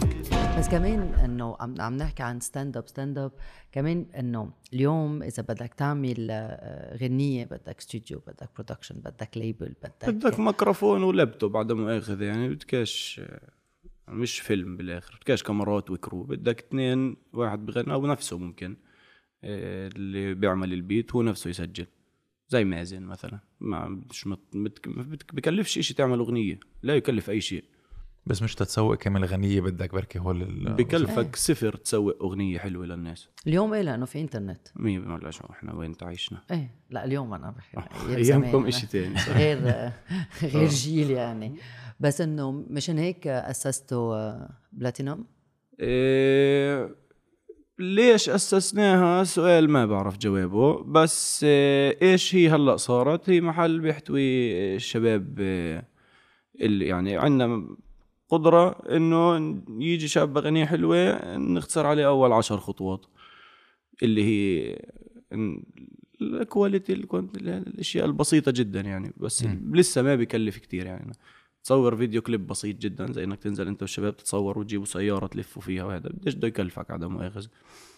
بس كمان إنه عم عم نحكي عن stand-up stand-up كمان إنه اليوم إذا بدك تعمل آه، غنية بدك استوديو بدك production بدك label بدك بدك ميكروفون ولابتوب عدم مؤاخذه يعني بدكش مش فيلم بالآخر بدكش كاميرات و crew. بدك اثنين واحد بغني أو نفسه ممكن إيه، اللي بيعمل البيت هو نفسه يسجل. زي مازن مثلا. ما مش مت... مت... بت- بكلفش شيء تعمل أغنية. لا يكلف أي شيء. بس مش تتسوق كمان الغنية بدك بركي هول ال- بكلفك صفر تسوق أغنية حلوة للناس. اليوم إيه؟ لأنه في إنترنت. مية بملا شو إحنا وين تعيشنا؟ إيه. لا اليوم أنا بحكي. أيام أيامكم زمان. إشي تاني صح. غير غير جيل يعني. بس إنه مشان هيك اسستوا آه، بلاتينوم إيه ليش أسسناها؟ سؤال ما بعرف جوابه بس إيه إيش هي هلأ صارت؟ هي محل بيحتوي الشباب إيه اللي يعني عندنا قدرة إنه يجي شاب أغنية حلوة نختصر عليه أول عشر خطوات اللي هي الكواليتي الأشياء البسيطة جدا يعني بس مم. لسه ما بيكلف كتير يعني. تصور فيديو كليب بسيط جدا زي إنك تنزل أنت والشباب تتصور وتجيبوا سيارة تلفوا فيها وهذا. قديش بده يكلفك عدم مؤاخذه.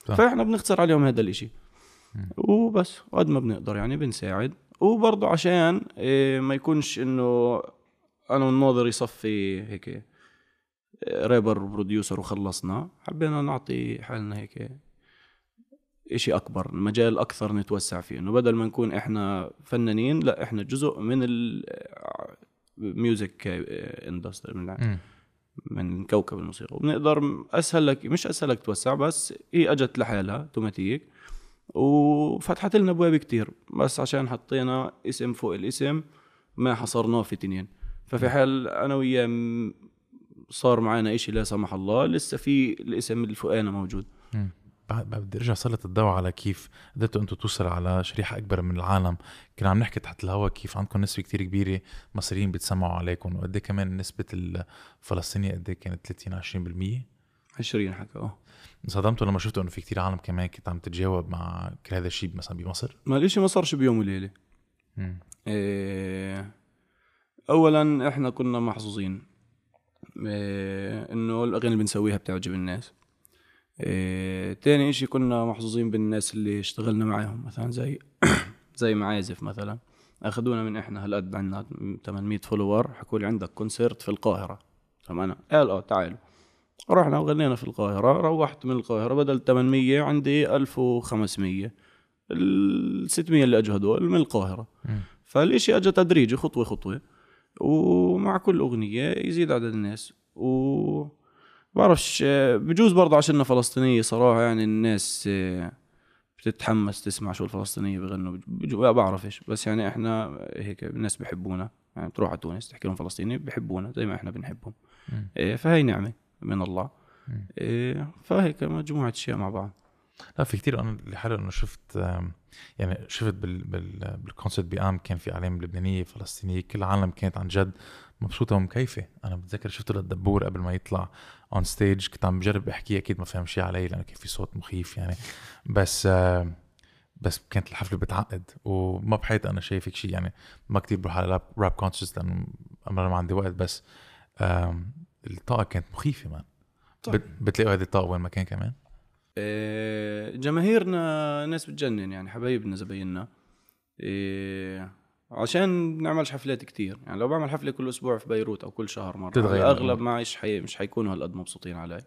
فإحنا بنخسر عليهم هذا الإشي. وبس قد ما بنقدر يعني بنساعد. وبرضه عشان إيه ما يكونش إنه أنا والناظر يصفي هيك إيه، رابر بروديوسر وخلصنا. حبينا نعطي حالنا هيك إشي أكبر مجال أكثر نتوسع فيه. إنه بدل ما نكون إحنا فنانين لا إحنا جزء من ال music industry من مم. من كوكب الموسيقى. وبنقدر اسهل لك مش اسهل لك توسع بس هي أجت لحالها أوتوماتيك. وفتحت لنا ابواب كتير بس عشان حطينا اسم فوق الاسم ما حصرناه في تنين ففي حال أنا وياه صار معنا إشي لا سمح الله لسه في الاسم الفوقاني موجود. بدي أرجع سلط الضوء على كيف قدرتوا أنتم توصلوا على شريحة أكبر من العالم. كنا عم نحكي تحت الهواء كيف عندكم نسبة كتير كبيرة مصريين بيتسمعوا عليكم وقد إيه كمان نسبة الفلسطينية قد إيه كانت 30 20% 20 حكى آه. انصدمتوا لما شفتوا إنه في كتير عالم كمان كنت عم تتجاوب مع كل هذا الشيء مثلا بمصر؟ ما الإشي ما صارش بيوم وليلة. إيه، اولا إحنا كنا محظوظين إيه، إنه الأغاني اللي بنسويها بتعجب الناس. إيه، تاني إشي كنا محظوظين بالناس اللي اشتغلنا معاهم مثلا زي زي معازف مثلا. أخذونا من إحنا هالقد عندنا 800 follower حكوا لي عندك concert في القاهرة. فانا قال آه تعالوا. رحنا وغنينا في القاهرة روحت من القاهرة بدل 800 عندي 1500 ال 600 اللي أجوا هدول من القاهرة. مم. فالإشي اجى تدريجي خطوة خطوة. ومع كل أغنية يزيد عدد الناس. و بعرفش آه، بجوز برضه عشاننا فلسطينية صراحة يعني الناس آه، بتتحمس تسمع شو الفلسطينية بغنوا بجو- بعرفش بس يعني إحنا هيك الناس بحبونا يعني تروح على تونس تحكي لهم فلسطيني بحبونا زي ما إحنا بنحبهم. إيه فهي نعمة من الله. إيه فهيك مجموعة أشياء مع بعض. لا في كتير أنا حلو إنه شفت يعني شفت بال بال بالكونسرت بقام كان في أعلام لبنانية فلسطينية كل العالم كانت عن جد مبسوطة ومكيفة. أنا بتذكر شفته للدبور قبل ما يطلع. on stage كنت عم بجرب أحكي أكيد ما فهم شيء علي لأنه كان في صوت مخيف يعني. بس بس كانت الحفلة بتعقد وما بحياتي أنا شايف هيك شيء يعني. ما كتير بروح على rap, concerts لأنه ما عندي وقت بس الطاقة كانت مخيفة man طيب. بت- بتلاقوا هذه الطاقة وين ما كان كمان؟ إيه جماهيرنا ناس بتجنن يعني حبايبنا زبايننا. إيه عشان بنعملش حفلات كتير. يعني لو بعمل حفلة كل أسبوع في بيروت أو كل شهر مرة تتغير. أغلب الأمور. معيش حي... مش حيكونوا هالقد مبسوطين علي.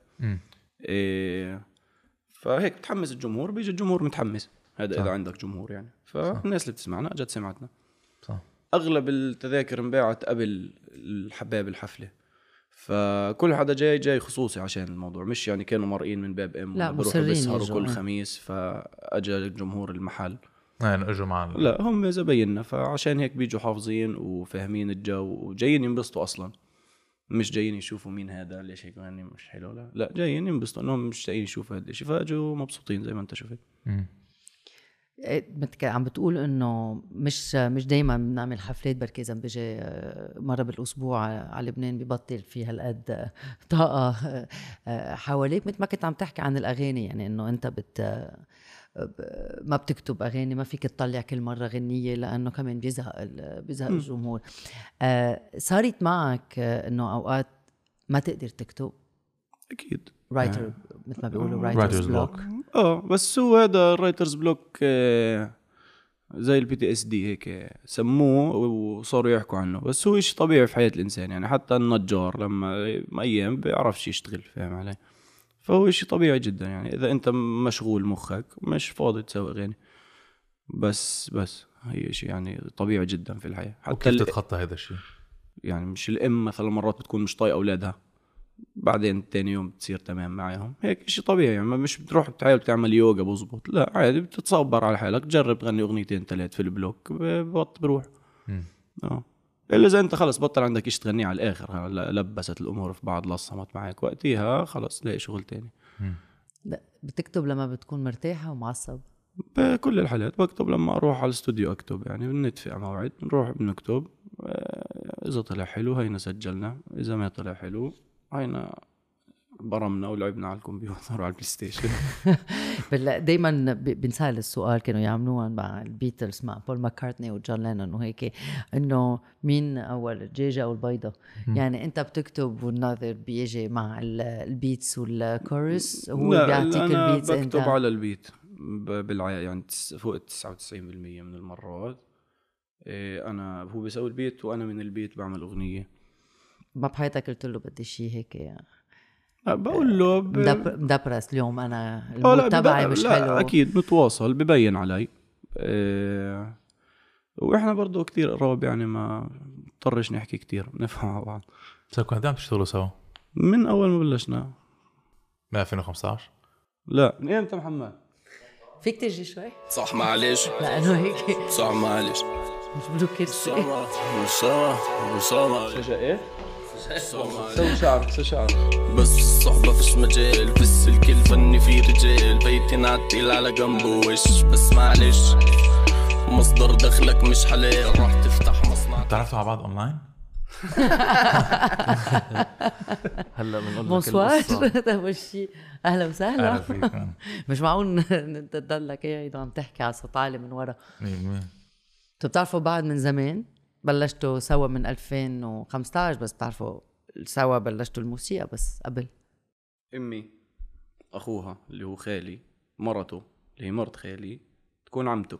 إيه فهيك بتحمس الجمهور بيجي الجمهور متحمس. هذا صح. إذا عندك جمهور يعني. فالناس اللي بتسمعنا اجت سمعتنا. صح. أغلب التذاكر انباعت قبل الحباب الحفلة. فكل حدا جاي جاي خصوصي عشان الموضوع. مش يعني كانوا مرئين من باب إم لا، بيسهروا يجوا، كل آه. خميس. فأجى الجمهور المحل. يعني اجوا مع ال- لا هم زبايننا فعشان هيك بيجوا حافظين وفاهمين الجو وجايين ينبسطوا أصلا. مش جايين يشوفوا مين هذا ليش هيك غني مش حلو لا. لا جايين ينبسطوا إنهم مش جايين يشوفوا هذا الشيء فأجوا مبسوطين زي ما أنت شفت. إيه، عم بتقول إنه مش مش دائما بنعمل حفلات بركي إذا بيجي آه، مرة بالأسبوع على لبنان ببطل في هالقد آه، طاقة آه، حواليك. مثل ما كنت عم تحكي عن الأغاني يعني إنه أنت بت ما بتكتب أغاني ما فيك تطلع كل مرة غنية لأنه كمان بيزهق ال- بيزهق. الجمهور. آه، صارت معك آه، إنه أوقات ما تقدر تكتب؟ أكيد. رايتر مثل ما بيقولوا Writer's writer's block block. آه بس هو هذا ال writer's block آه، زي ال PTSD هيك آه، سموه وصاروا يحكوا عنه. بس هو شيء طبيعي في حياة الإنسان يعني حتى النجار لما أيام بيعرفش يشتغل فاهم علي؟ فهو شيء طبيعي جدا يعني. إذا أنت مشغول مخك مش فاضي تسوي اغاني بس بس هي شيء يعني طبيعي جدا في الحياة. حتى وكيف تتخطى هذا الشيء؟ يعني مش الأم مثلا مرات بتكون مش طايقة أولادها. بعدين تاني يوم بتصير تمام معاهم. هيك شيء طبيعي يعني. مش بتروح بتحاول تعمل يوغا بزبط. لا عادي بتتصبر على حالك. جرب تغني أغنيتين ثلاث في البلوك. ببط بروح. آه. الا إذا أنت خلص بطل عندك إيش تغنيه على الآخر؟ لبست الأمور في بعض لصمت معك وقتها خلص لاقي شغل تاني. لا، بتكتب لما بتكون مرتاحة ومعصب؟ بكل الحالات بكتب لما أروح على الاستوديو أكتب يعني بنتفق موعد بنروح بنكتب. آه، إذا طلع حلو هينا سجلنا إذا ما طلع حلو هينا برمنا ولعبنا على الكمبيوتر وعلى ال PlayStation دائما بنسأل السؤال كانوا يعملوها مع البيتلز مع بول ماكارتني وجون لينون وهيك إنه مين أول الدجاجه أو البيضة؟ يعني أنت بتكتب والناظر بيجي مع ال- ال beats والكورس هو بيعطيك أنا ال beats بكتب أنت. على البيت ب- بالع يعني تس- فوق ال 99% من المرات. إيه أنا هو بيسوي البيت وأنا من البيت بعمل أغنية. ما بحياتك قلت له بدي شيء هيك يعني بقول له ب... مدب- مدبرس اليوم أنا آه، المود تبعي مش لا حلو. أكيد بتواصل ببين علي. إيه وإحنا برضه كتير قراب يعني ما نضطرش نحكي كتير نفهم مع بعض. صار كنتوا عم تشتغلوا سوا؟ من أول ما بلشنا. من 2015 لا. من إمتى محمد؟ فيك تجي شوي؟ صح معلش. لأنه هيك. صح معلش. مش بدو كرسي صح صح معلش. شجع إيه؟ سوي شعرك سوي شعرك بس الصحبة فيش مجال بس الكل فني في رجال. بيتي نعتيل على جنبه وش بس معلش. مصدر دخلك مش حلال. راح تفتح مصنع. تعرفتوا مع بعض أونلاين؟ هلا بنقول لك bonsoir. اول شيء أهلا وسهلا. man. مش معقول إن أنت تضلك قاعد وعم تحكي على صوت عالي من ورا. أنتوا بتعرفوا بعض من زمان؟ بلشتوا سوا من 2015 بس بتعرفوا سوا بلشتوا الموسيقى بس قبل. أمي أخوها اللي هو خالي مرته اللي هي مرت خالي تكون عمته.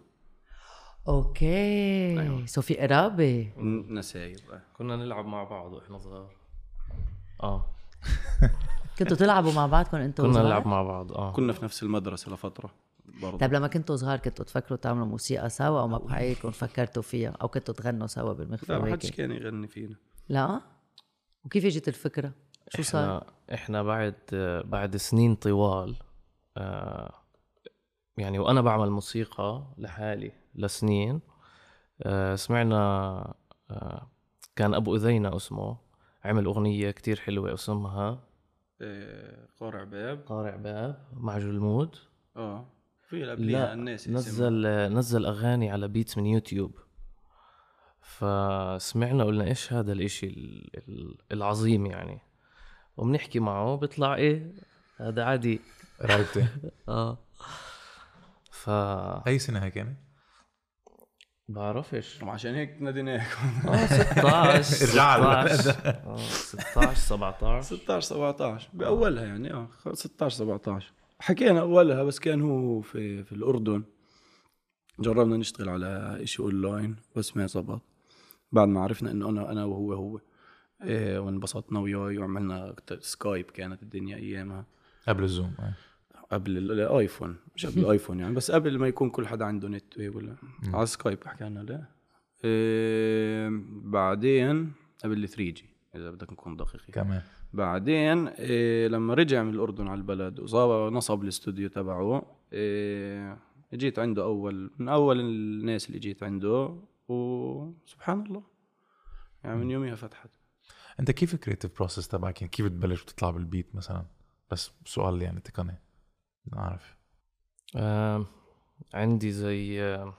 okay. أيوة. so في قرابه نسايب. كنا نلعب مع بعض وإحنا صغار. آه. كنتوا تلعبوا مع بعضكم أنتوا كنا؟ نلعب مع بعض آه. كنا في نفس المدرسة لفترة برضه. طيب لما كنتوا صغار كنتوا تفكروا تعملوا موسيقى سوا أو ما بحياتكم فكرتوا فيها؟ أو كنتوا تغنوا سوا بالمخفى لا ما حدش كان يغني فينا. لا؟ وكيف إجت الفكرة؟ شو صار؟ إحنا إحنا بعد بعد سنين طوال آه يعني وأنا بعمل موسيقى لحالي لسنين آه سمعنا آه كان أبو اذينا اسمه عمل أغنية كتير حلوة اسمها آه، قارع باب. قارع باب مع جلمود آه في قبليها الناس اسمها. نزل نزل أغاني على beats من يوتيوب. فسمعنا قلنا إيش هذا الإشي ال- ال- العظيم يعني. وبنحكي معه بيطلع إيه هذا عادي. قرايبتي آه. ف أي سنة هي كانت؟ بعرفش. وعشان هيك ناديناك آه 16 ارجع له. 16 آه، 16 17 16 17 بأولها يعني آه 16 17 حكينا أولها بس كان هو في في الأردن. جربنا نشتغل على إشي أونلاين بس ما زبط. بعد ما عرفنا إنه أنا أنا وهو هو. وانبسطنا وياي وعملنا Skype كانت الدنيا أيامها. قبل ال Zoom آه. قبل ال- ال iPhone مش قبل ال iPhone يعني بس قبل ما يكون كل حدا عنده نت ولا على Skype حكينا لا. إيه بعدين قبل ال 3G إذا بدك نكون دقيقين. كمان. بعدين إيه لما رجع من الأردن على البلد وصاب نصب الاستوديو تبعه إيه جيت عنده اول من أول الناس اللي جيت عنده وسبحان الله. يعني من يوميها فتحت. أنت كيف ال creative process تبعك؟ يعني كيف تبلش وتطلع بال beat مثلا؟ بس سؤال يعني تقني. نعرف آه عندي زي آه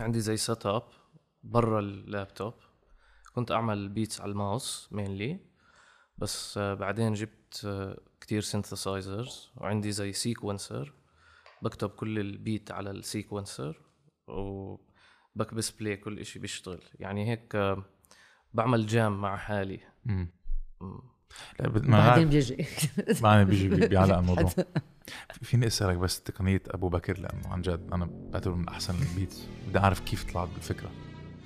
عندي زي setup برا اللابتوب. كنت أعمل beats على ال mouse mainly بس آه بعدين جبت آه كتير synthesizers وعندي زي sequencer بكتب كل ال beat على ال sequencer وبكبس play كل إشي بيشتغل. يعني هيك آه بعمل jam مع حالي. امم بعدين بيجي. معنا بيجي بي- بيعلق الموضوع. فيني أسألك بس تقنية أبو بكر لأنه عن جد أنا بعتبره من أحسن ال beats بدي أعرف كيف طلعت بالفكرة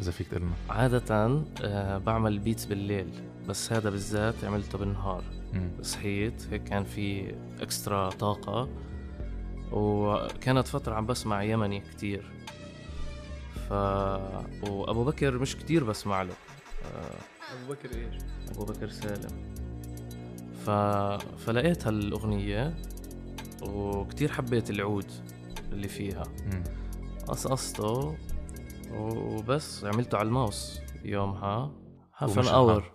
إذا فيك تقول لنا. عادة آه بعمل beats بالليل بس هذا بالذات عملته بالنهار. صحيت هيك كان في اكسترا طاقة وكانت فترة عم بسمع يمني كتير. ف وأبو بكر مش كتير بسمع له. ابو بكر إيش؟ ابو بكر سالم. ف... فلقيت هالاغنية وكتير حبيت العود اللي فيها. قصقصته وبس عملته على الماوس يومها. half an hour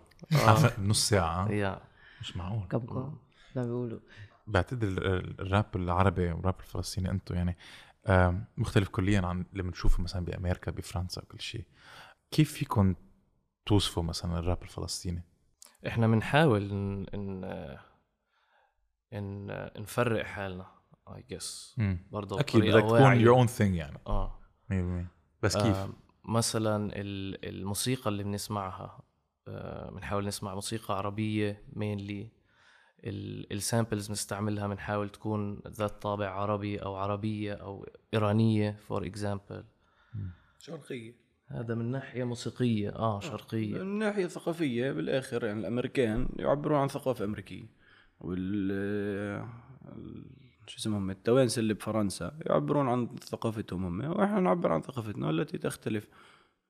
نص ساعة. يا مش معقول. كبكة ما بيقولوا. بعتقد ال- ال- الراب العربي والراب الفلسطيني أنتم يعني مختلف كليا عن اللي بنشوفه مثلا بأمريكا بفرنسا وكل شيء. كيف فيكم توصفوا مثلا الراب الفلسطيني؟ إحنا بنحاول إن, إن إن نفرق حالنا I guess. برضه أكيد بدك تكون. your own thing يعني. آه. 100% بس كيف؟ آه، مثلا ال- الموسيقى اللي بنسمعها آه، بنحاول نسمع موسيقى عربية mainly ال samples بنستعملها بنحاول تكون ذات طابع عربي أو عربية أو إيرانية for example شرقيه هذا من ناحية موسيقية آه شرقية. من ناحية ثقافية بالآخر يعني الأمريكان يعبرون عن ثقافة أمريكية وال ال- شو اسمهم التوانسة اللي بفرنسا يعبرون عن ثقافتهم هم وإحنا نعبر عن ثقافتنا التي تختلف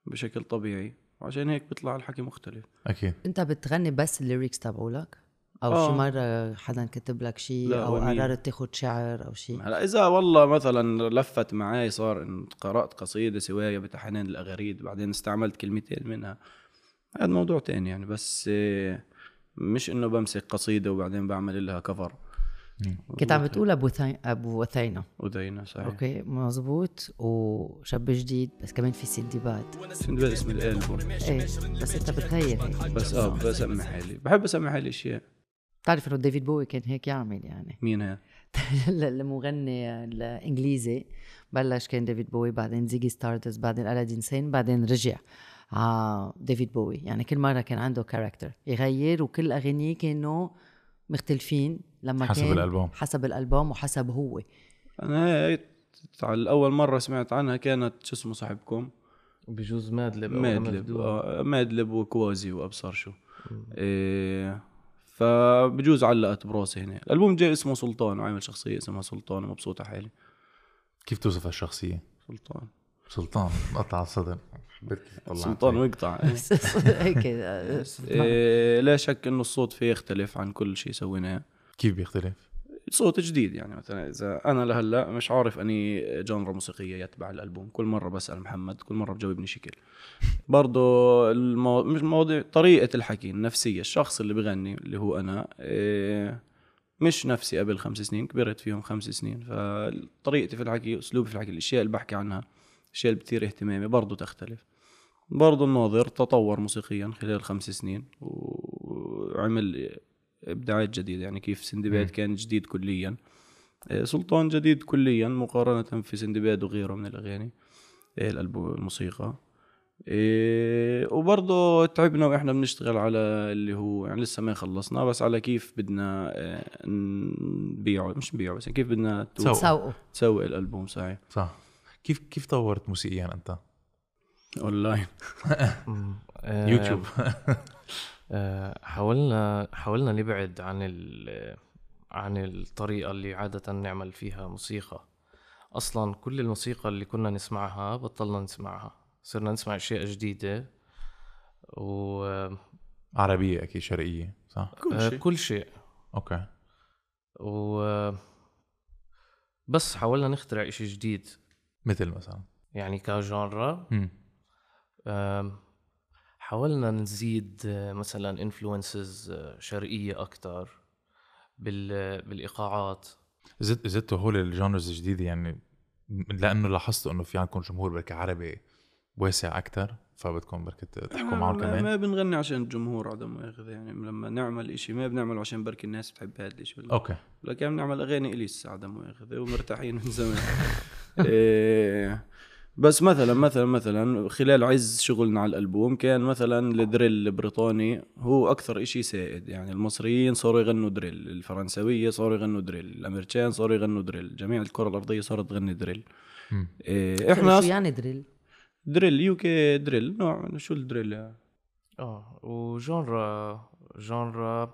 بشكل طبيعي وعشان هيك بيطلع الحكي مختلف. أكيد. أنت بتغني بس الليركس تبعولك؟ أو آه. شي مرة حدا كتب لك شيء أو؟ قررت تاخد شعر أو شيء هلا إذا والله مثلا لفت معي صار إن قرأت قصيدة سوايه بتحنان الاغاريد بعدين استعملت كلمتين منها. هذا موضوع تاني يعني بس مش إنه بمسك قصيدة وبعدين بعمل لها cover كنت عم بتقول أبو ثي... أبو أذينة. ودينا صحيح. okay مزبوط وشاب جديد بس كمان في سندباد سندباد اسم الالبوم إيه بس أنت بتغير بس آه بسمي حالي بحب اسمي حالي أشياء. بتعرف إنه ديفيد بوي كان هيك يعمل يعني. مين هي؟ المغني الإنجليزي. بلش كان ديفيد بوي بعدين Ziggy Stardust بعدين Aladdin Sane بعدين رجع. ع ديفيد بوي. يعني كل مرة كان عنده character يغير وكل أغانيه كانوا مختلفين لما حسب كان الألبوم. حسب الألبوم وحسب هو. أنا على اول مرة سمعت عنها كانت شو اسمه صاحبكم؟ بجوز مادلب مادلب. آه، مادلب وكوازي وأبصر شو. إيه فبجوز علقت براسي هنا الألبوم جاي اسمه سلطان وعامل شخصية اسمها سلطان ومبسوطة حالي. كيف توصف هالشخصية؟ سلطان. سلطان قطع الصدر. حبيت كيف طلعت سلطان هيك. ويقطع. هيك إيه لا شك إنه الصوت فيه يختلف عن كل شيء سويناه. كيف بيختلف؟ صوت جديد يعني مثلا إذا أنا لهلأ مش عارف أني جانرا موسيقية يتبع الألبوم. كل مرة بسأل محمد كل مرة بجاوبني شكل. برضه المو... مش مواضيع طريقة الحكي النفسية الشخص اللي بغني اللي هو أنا إيه مش نفسي قبل خمس سنين كبرت فيهم خمس سنين. فطريقتي في الحكي أسلوبي في الحكي الأشياء اللي بحكي عنها الاشياء اللي بتثير اهتمامي برضه تختلف. برضه الناظر تطور موسيقيا خلال خمس سنين وعمل إبداعات جديدة يعني كيف سندباد كان جديد كليا. آه، سلطان جديد كليا مقارنة في سندباد وغيره من الأغاني. آه، الألبوم الموسيقى. إيه وبرضه تعبنا وإحنا بنشتغل على اللي هو يعني لسه ما خلصنا بس على كيف بدنا آه، نبيعه. مش نبيعه بس يعني كيف بدنا تو- تسوق. الألبوم صحيح. صح. كيف كيف طورت موسيقيا أنت؟ أونلاين. آه، يوتيوب. آه، حاولنا حاولنا نبعد عن ال عن الطريقة اللي عادة نعمل فيها موسيقى. أصلا كل الموسيقى اللي كنا نسمعها بطلنا نسمعها. صرنا نسمع أشياء جديدة و عربية أكيد شرقية صح؟ كل آه، شيء. كل شيء. أوكي. و بس حاولنا نخترع إشي جديد. مثل مثلا؟ يعني ك genre. حاولنا نزيد آه، مثلا influences شرقية أكتر بال بالإيقاعات. زدت زدتوا هول ال genres الجديده يعني لأنه لاحظتوا إنه في عندكم جمهور بركي عربي واسع أكثر فبدكم بركي تحكوا معه ما, كمان؟ ما بنغني عشان الجمهور عدم مؤاخذة يعني لما نعمل إشي ما بنعمله عشان بركي الناس بتحب هذا الإشي ولا أوكي. لكن بنعمل أغاني إليس عدم مؤاخذه ومرتاحين من زمان. إيه. بس مثلا مثلا مثلا خلال عز شغلنا على الألبوم كان مثلا ال drill البريطاني هو أكثر إشي سائد يعني المصريين صاروا يغنوا drill الفرنسوية صاروا يغنوا drill الأمريكان صاروا يغنوا drill جميع الكرة الأرضية صارت تغني drill. إيه إحنا شو يعني drill؟ drill UK drill نوع شو ال drill يعني؟ آه و genre genre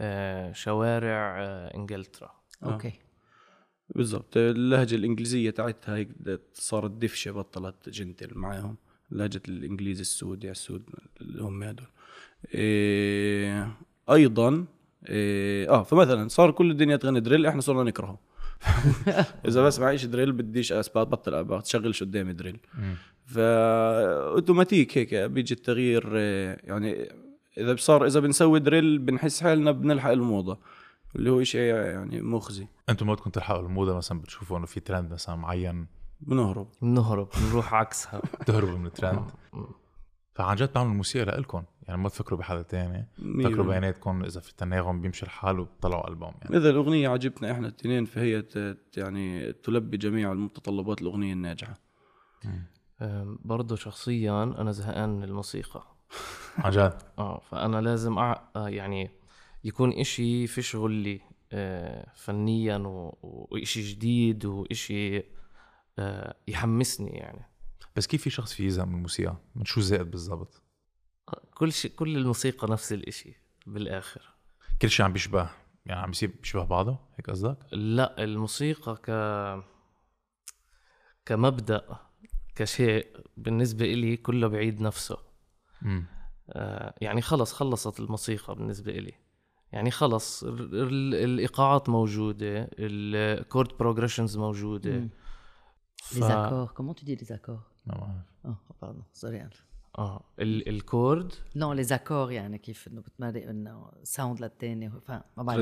آه شوارع آه إنجلترا أوكي بالضبط. اللهجة الإنجليزية تاعتها هيك صارت دفشة بطلت gentle معاهم. لهجة الإنجليزي السود يا السود اللي هم هدول إيه أيضا إيه آه فمثلا صار كل الدنيا تغني drill إحنا صرنا نكرهه. إذا بسمع إيش drill بديش أسبات بطل بشغلش قدامي drill. فاوتوماتيك هيك بيجي التغيير إيه، يعني إذا صار إذا بنسوي دريل بنحس حالنا بنلحق الموضة. اللي هو شيء يعني مخزي. أنتم ما بدكم تلحقوا الموضة مثلا بتشوفوا إنه في ترند مثلا معين؟ بنهرب. بنهرب بنروح عكسها. تهربوا من الترند فعن جد بتعملوا الموسيقى لإلكم. يعني ما تفكروا بحدا تاني. فكروا. بيناتكم إذا في تناغم بيمشي الحال وبتطلعوا ألبوم يعني. إذا الأغنية عجبتنا إحنا الاثنين فهي ت- يعني تلبي جميع المتطلبات الأغنية الناجحة. برضه شخصيا أنا زهقان من الموسيقى. عن جد؟ آه فأنا لازم أع... يعني يكون إشي في شغلي آه فنيا و... وإشي جديد وإشي آه يحمسني يعني. بس كيف في شخص في يزهق من الموسيقى؟ من شو زائد بالضبط؟ كل شيء كل الموسيقى نفس الإشي بالآخر. كل شيء عم بيشبه يعني عم بيصير بيشبه بعضه؟ هيك قصدك؟ لا الموسيقى ك كمبدأ كشيء بالنسبة إلي كله بعيد نفسه. آه، يعني خلص خلصت الموسيقى بالنسبة إلي. يعني خلص ال- ال- الإيقاعات موجودة ال chord progressions موجودة مم. ف... Les accords, comment tu dis les accords ما بعرف آه pardon sorry آه ال- ال chord no accords يعني كيف انه بتمرق انه sound للتاني فما بعرف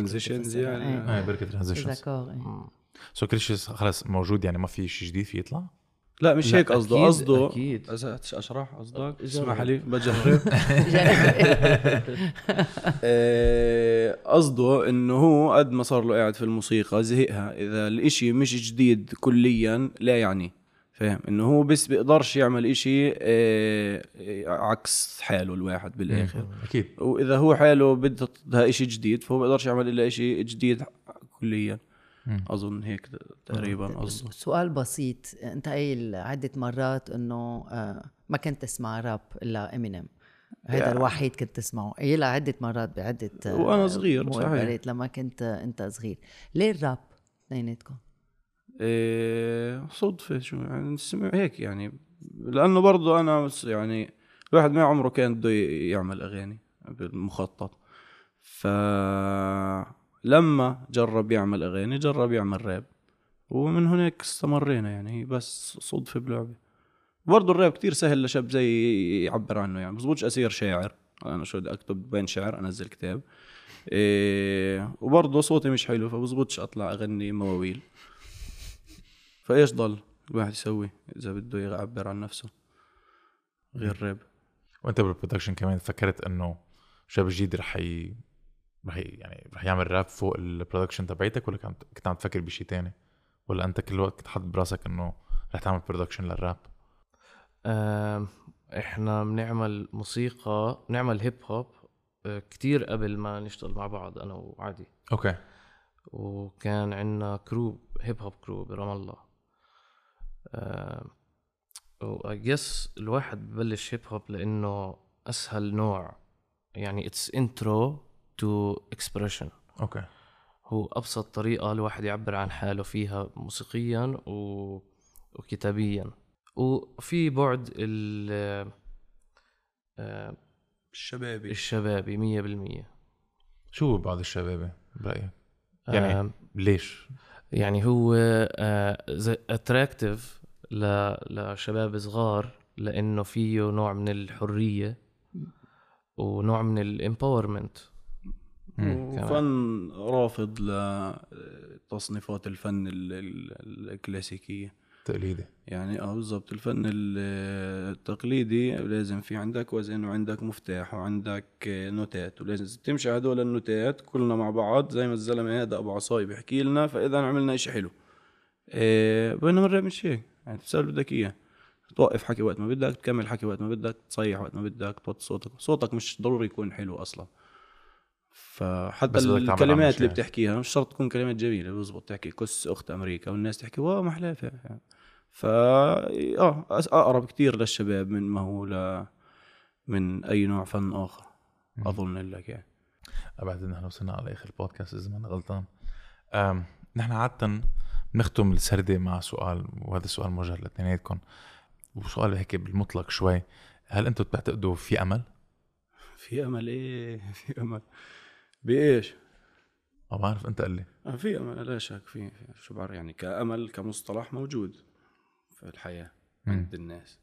أفسرها. يعني. إيه les transitions. مم. سو كل شيء خلص موجود يعني ما في شيء جديد في يطلع لا مش لا، هيك قصده. قصده أكيد. أز- أشرح قصدك. اسمح لي بجرب. آه، قصده إنه هو قد ما صار له قاعد في الموسيقى زهقها. إذا الإشي مش جديد كليا لا يعني. فاهم؟ إنه هو بس بيقدرش يعمل إشي آه، عكس حاله الواحد بالآخر. أكيد. وإذا هو حاله بدها إشي جديد فهو بيقدرش يعمل إلا إشي جديد كليا. أظن هيك تقريبا قصده سؤال بسيط أنت قايل عدة مرات إنه آه، ما كنت تسمع راب إلا امينيم هذا يعني- الوحيد كنت تسمعه. قايلها عدة مرات بعدة آه، وأنا صغير، صحيح. لما كنت أنت صغير. ليه الراب اثنيناتكم؟ إيه صدفة شو يعني سمع هيك يعني لأنه برضو أنا بس يعني الواحد ما عمره كان بده يعمل أغاني بالمخطط. فلما جرب يعمل أغاني جرب يعمل راب. ومن هناك استمرينا يعني هي بس صدفة بلعبة. برضو الراب كتير سهل لشاب زي يعبر عنه يعني بزبطش أصير شاعر. أنا شو بدي أكتب بين شعر أنزل كتاب. إيه وبرضه صوتي مش حلو فبزبطش أطلع أغني مواويل. فإيش ضل الواحد يسوي إذا بده يعبر عن نفسه غير راب؟ وأنت بال production كمان فكرت إنه شاب جديد رح ي... رح. يعني رح يعمل راب فوق ال production تبعيتك ولا كنت كنت عم تفكر بشيء تاني؟ ولا أنت كل وقت كنت حاطط براسك إنه رح تعمل production للراب إحنا بنعمل موسيقى بنعمل هيب هوب آه، كتير قبل ما نشتغل مع بعض أنا وعادي. أوكي. وكان عندنا crew هيب هوب crew برام الله. و just الواحد ببلش هيب هوب لإنه أسهل نوع. يعني it's intro to expression أوكي. هو أبسط طريقة الواحد يعبر عن حاله فيها موسيقيا و... وكتابيا. وفي بعد ال آه، الشبابي. الشبابي مية بالمية. شو هو بعض الشباب برأيك. يعني آم، ليش؟ يعني هو attractive لشباب صغار لأنه فيه نوع من الحرية ونوع من ال empowerment وفن رافض لتصنيفات الفن ال- ال- الكلاسيكية. تقليدي. يعني آه بالضبط. الفن ال- التقليدي لازم في عندك وزن وعندك مفتاح وعندك نوتات ولازم تمشي هدول النوتات كلنا مع بعض زي ما الزلمة هذا أبو عصاي بيحكي لنا فإذا عملنا إشي حلو. إيه بينما الراب مش هيك. يعني تسال بدك إياه. توقف حكي وقت ما بدك تكمل حكي وقت ما بدك تصيح وقت ما بدك توطي صوتك. صوتك مش ضروري يكون حلو أصلا. فحتى الكلمات اللي. بتحكيها مش شرط تكون كلمات جميلة بزبط تحكي كس أخت أمريكا والناس تحكي واو محلاها يعني. فا آه أقرب كتير للشباب من ما هو ل من أي نوع فن آخر أظن لك يعني بعد نحن وصلنا على آخر البودكاست إذا ما أنا غلطان نحن عادة بنختم السردة مع سؤال وهذا السؤال موجه لاثنيناتكم وسؤال هيك بالمطلق شوي هل أنتم بتعتقدوا في أمل؟ في أمل إيه في أمل بإيش؟ ما بعرف أنت قل لي آه، في أمل لا شك في شو بعرف يعني كأمل كمصطلح موجود في الحياة. عند الناس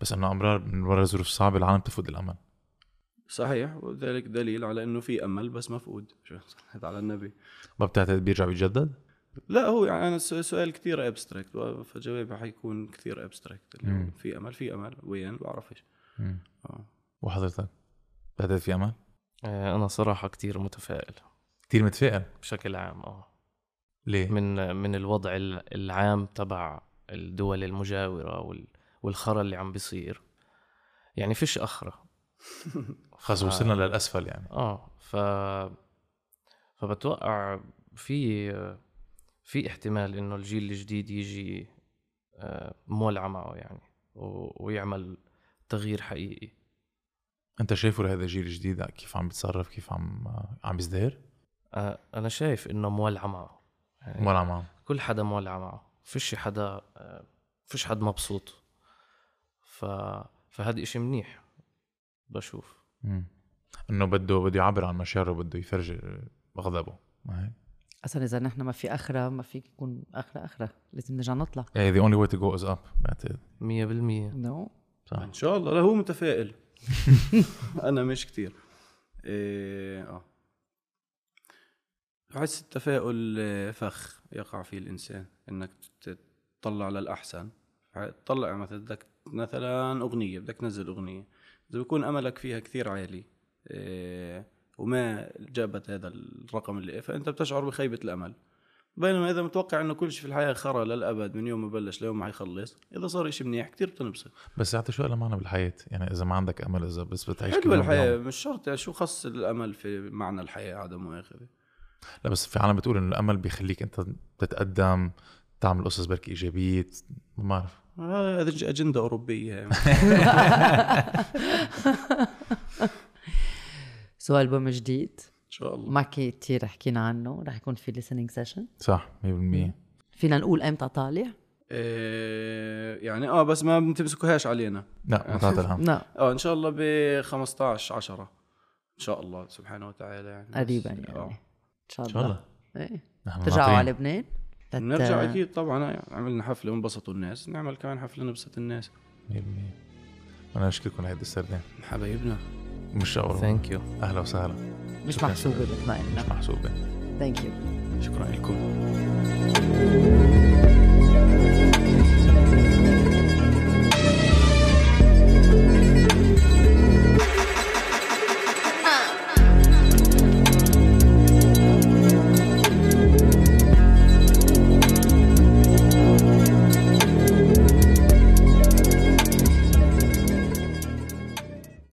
بس إنه أمرار من وراء ظروف صعبة العالم تفقد الأمل صحيح وذلك دليل على إنه في أمل بس مفقود شو صليت على النبي ما بتعتقد بيرجع بيتجدد؟ لا هو يعني الس- سؤال كثير abstract فجوابي حيكون كثير abstract. في أمل في أمل وين بعرفش. آه. وحضرتك بتعتقد في أمل؟ آه، أنا صراحة كتير متفائل. كثير متفائل؟ بشكل عام آه. ليه؟ من من الوضع ال- العام تبع الدول المجاورة وال والخرا اللي عم بيصير. يعني فيش اخره خلص وصلنا للأسفل يعني. آه ف فبتوقع في في احتمال إنه الجيل الجديد يجي آه، مولعه معه يعني ويعمل تغيير حقيقي. أنت شايفه لهذا الجيل الجديد كيف عم بيتصرف كيف عم عم بيزدهر؟ آه، أنا شايف إنه مولعه معه. يعني ولا معه. كل حدا مولع معه. فيش حدا آه، فيش حد مبسوط. ف فهذا إشي منيح. بشوف. مم. إنه بده بده يعبر عن مشاعره بده يفرجي غضبه. ما هيك؟ أصلا إذا نحن ما في أخرة ما في يكون أخرة أخرة. لازم نرجع نطلع. يعني the only way to go is up. بعتقد مية بالمية. نو صح. إن شاء الله. لا هو متفائل. أنا مش كتير. إيه آه. بحس التفاؤل فخ يقع فيه الإنسان إنك تطلع للأحسن. تطلع مثلا بدك مثلا أغنية بدك تنزل أغنية. إذا بيكون أملك فيها كثير عالي إيه وما جابت هذا الرقم اللي فأنت بتشعر بخيبة الأمل. بينما إذا متوقع إنه كل شيء في الحياة خرا للأبد من يوم ما بلش ليوم ما حيخلص إذا صار شيء منيح كثير بتنبسط بس يعطي شو معنى بالحياة يعني إذا ما عندك أمل إذا بس بتعيش كل حلوة يوم الحياة بيوم. مش شرط يعني شو خص الأمل في معنى الحياة عدم مؤاخذة لا بس في عالم بتقول إنه الأمل بيخليك أنت تتقدم تعمل قصص بركي إيجابية ما بعرف هذا ج- أجندة أوروبية يعني. so البوم جديد شاء الله. ما كتير حكينا عنه رح يكون في listening session صح 100% فينا نقول أمتى طالع؟ إيه يعني آه بس ما بتمسكوهاش علينا. لا ما تعطي الهم لا. آه إن شاء الله ب 15 10 إن شاء الله سبحانه وتعالى يعني. قريبا يعني. آه. إن شاء إن الله شاء الله. إيه. نحن ترجعوا. على لبنان؟ تت- نرجع أكيد طبعا يعني عملنا حفلة وانبسطوا الناس. نعمل كمان حفلة نبسط الناس. 100% أنا أشكركم لهيدي السردة. حبايبنا. مش اول thank you أهلا وسهلا. مش محسوبة مثل ما قلنا مش محسوبة thank you شكرا لكم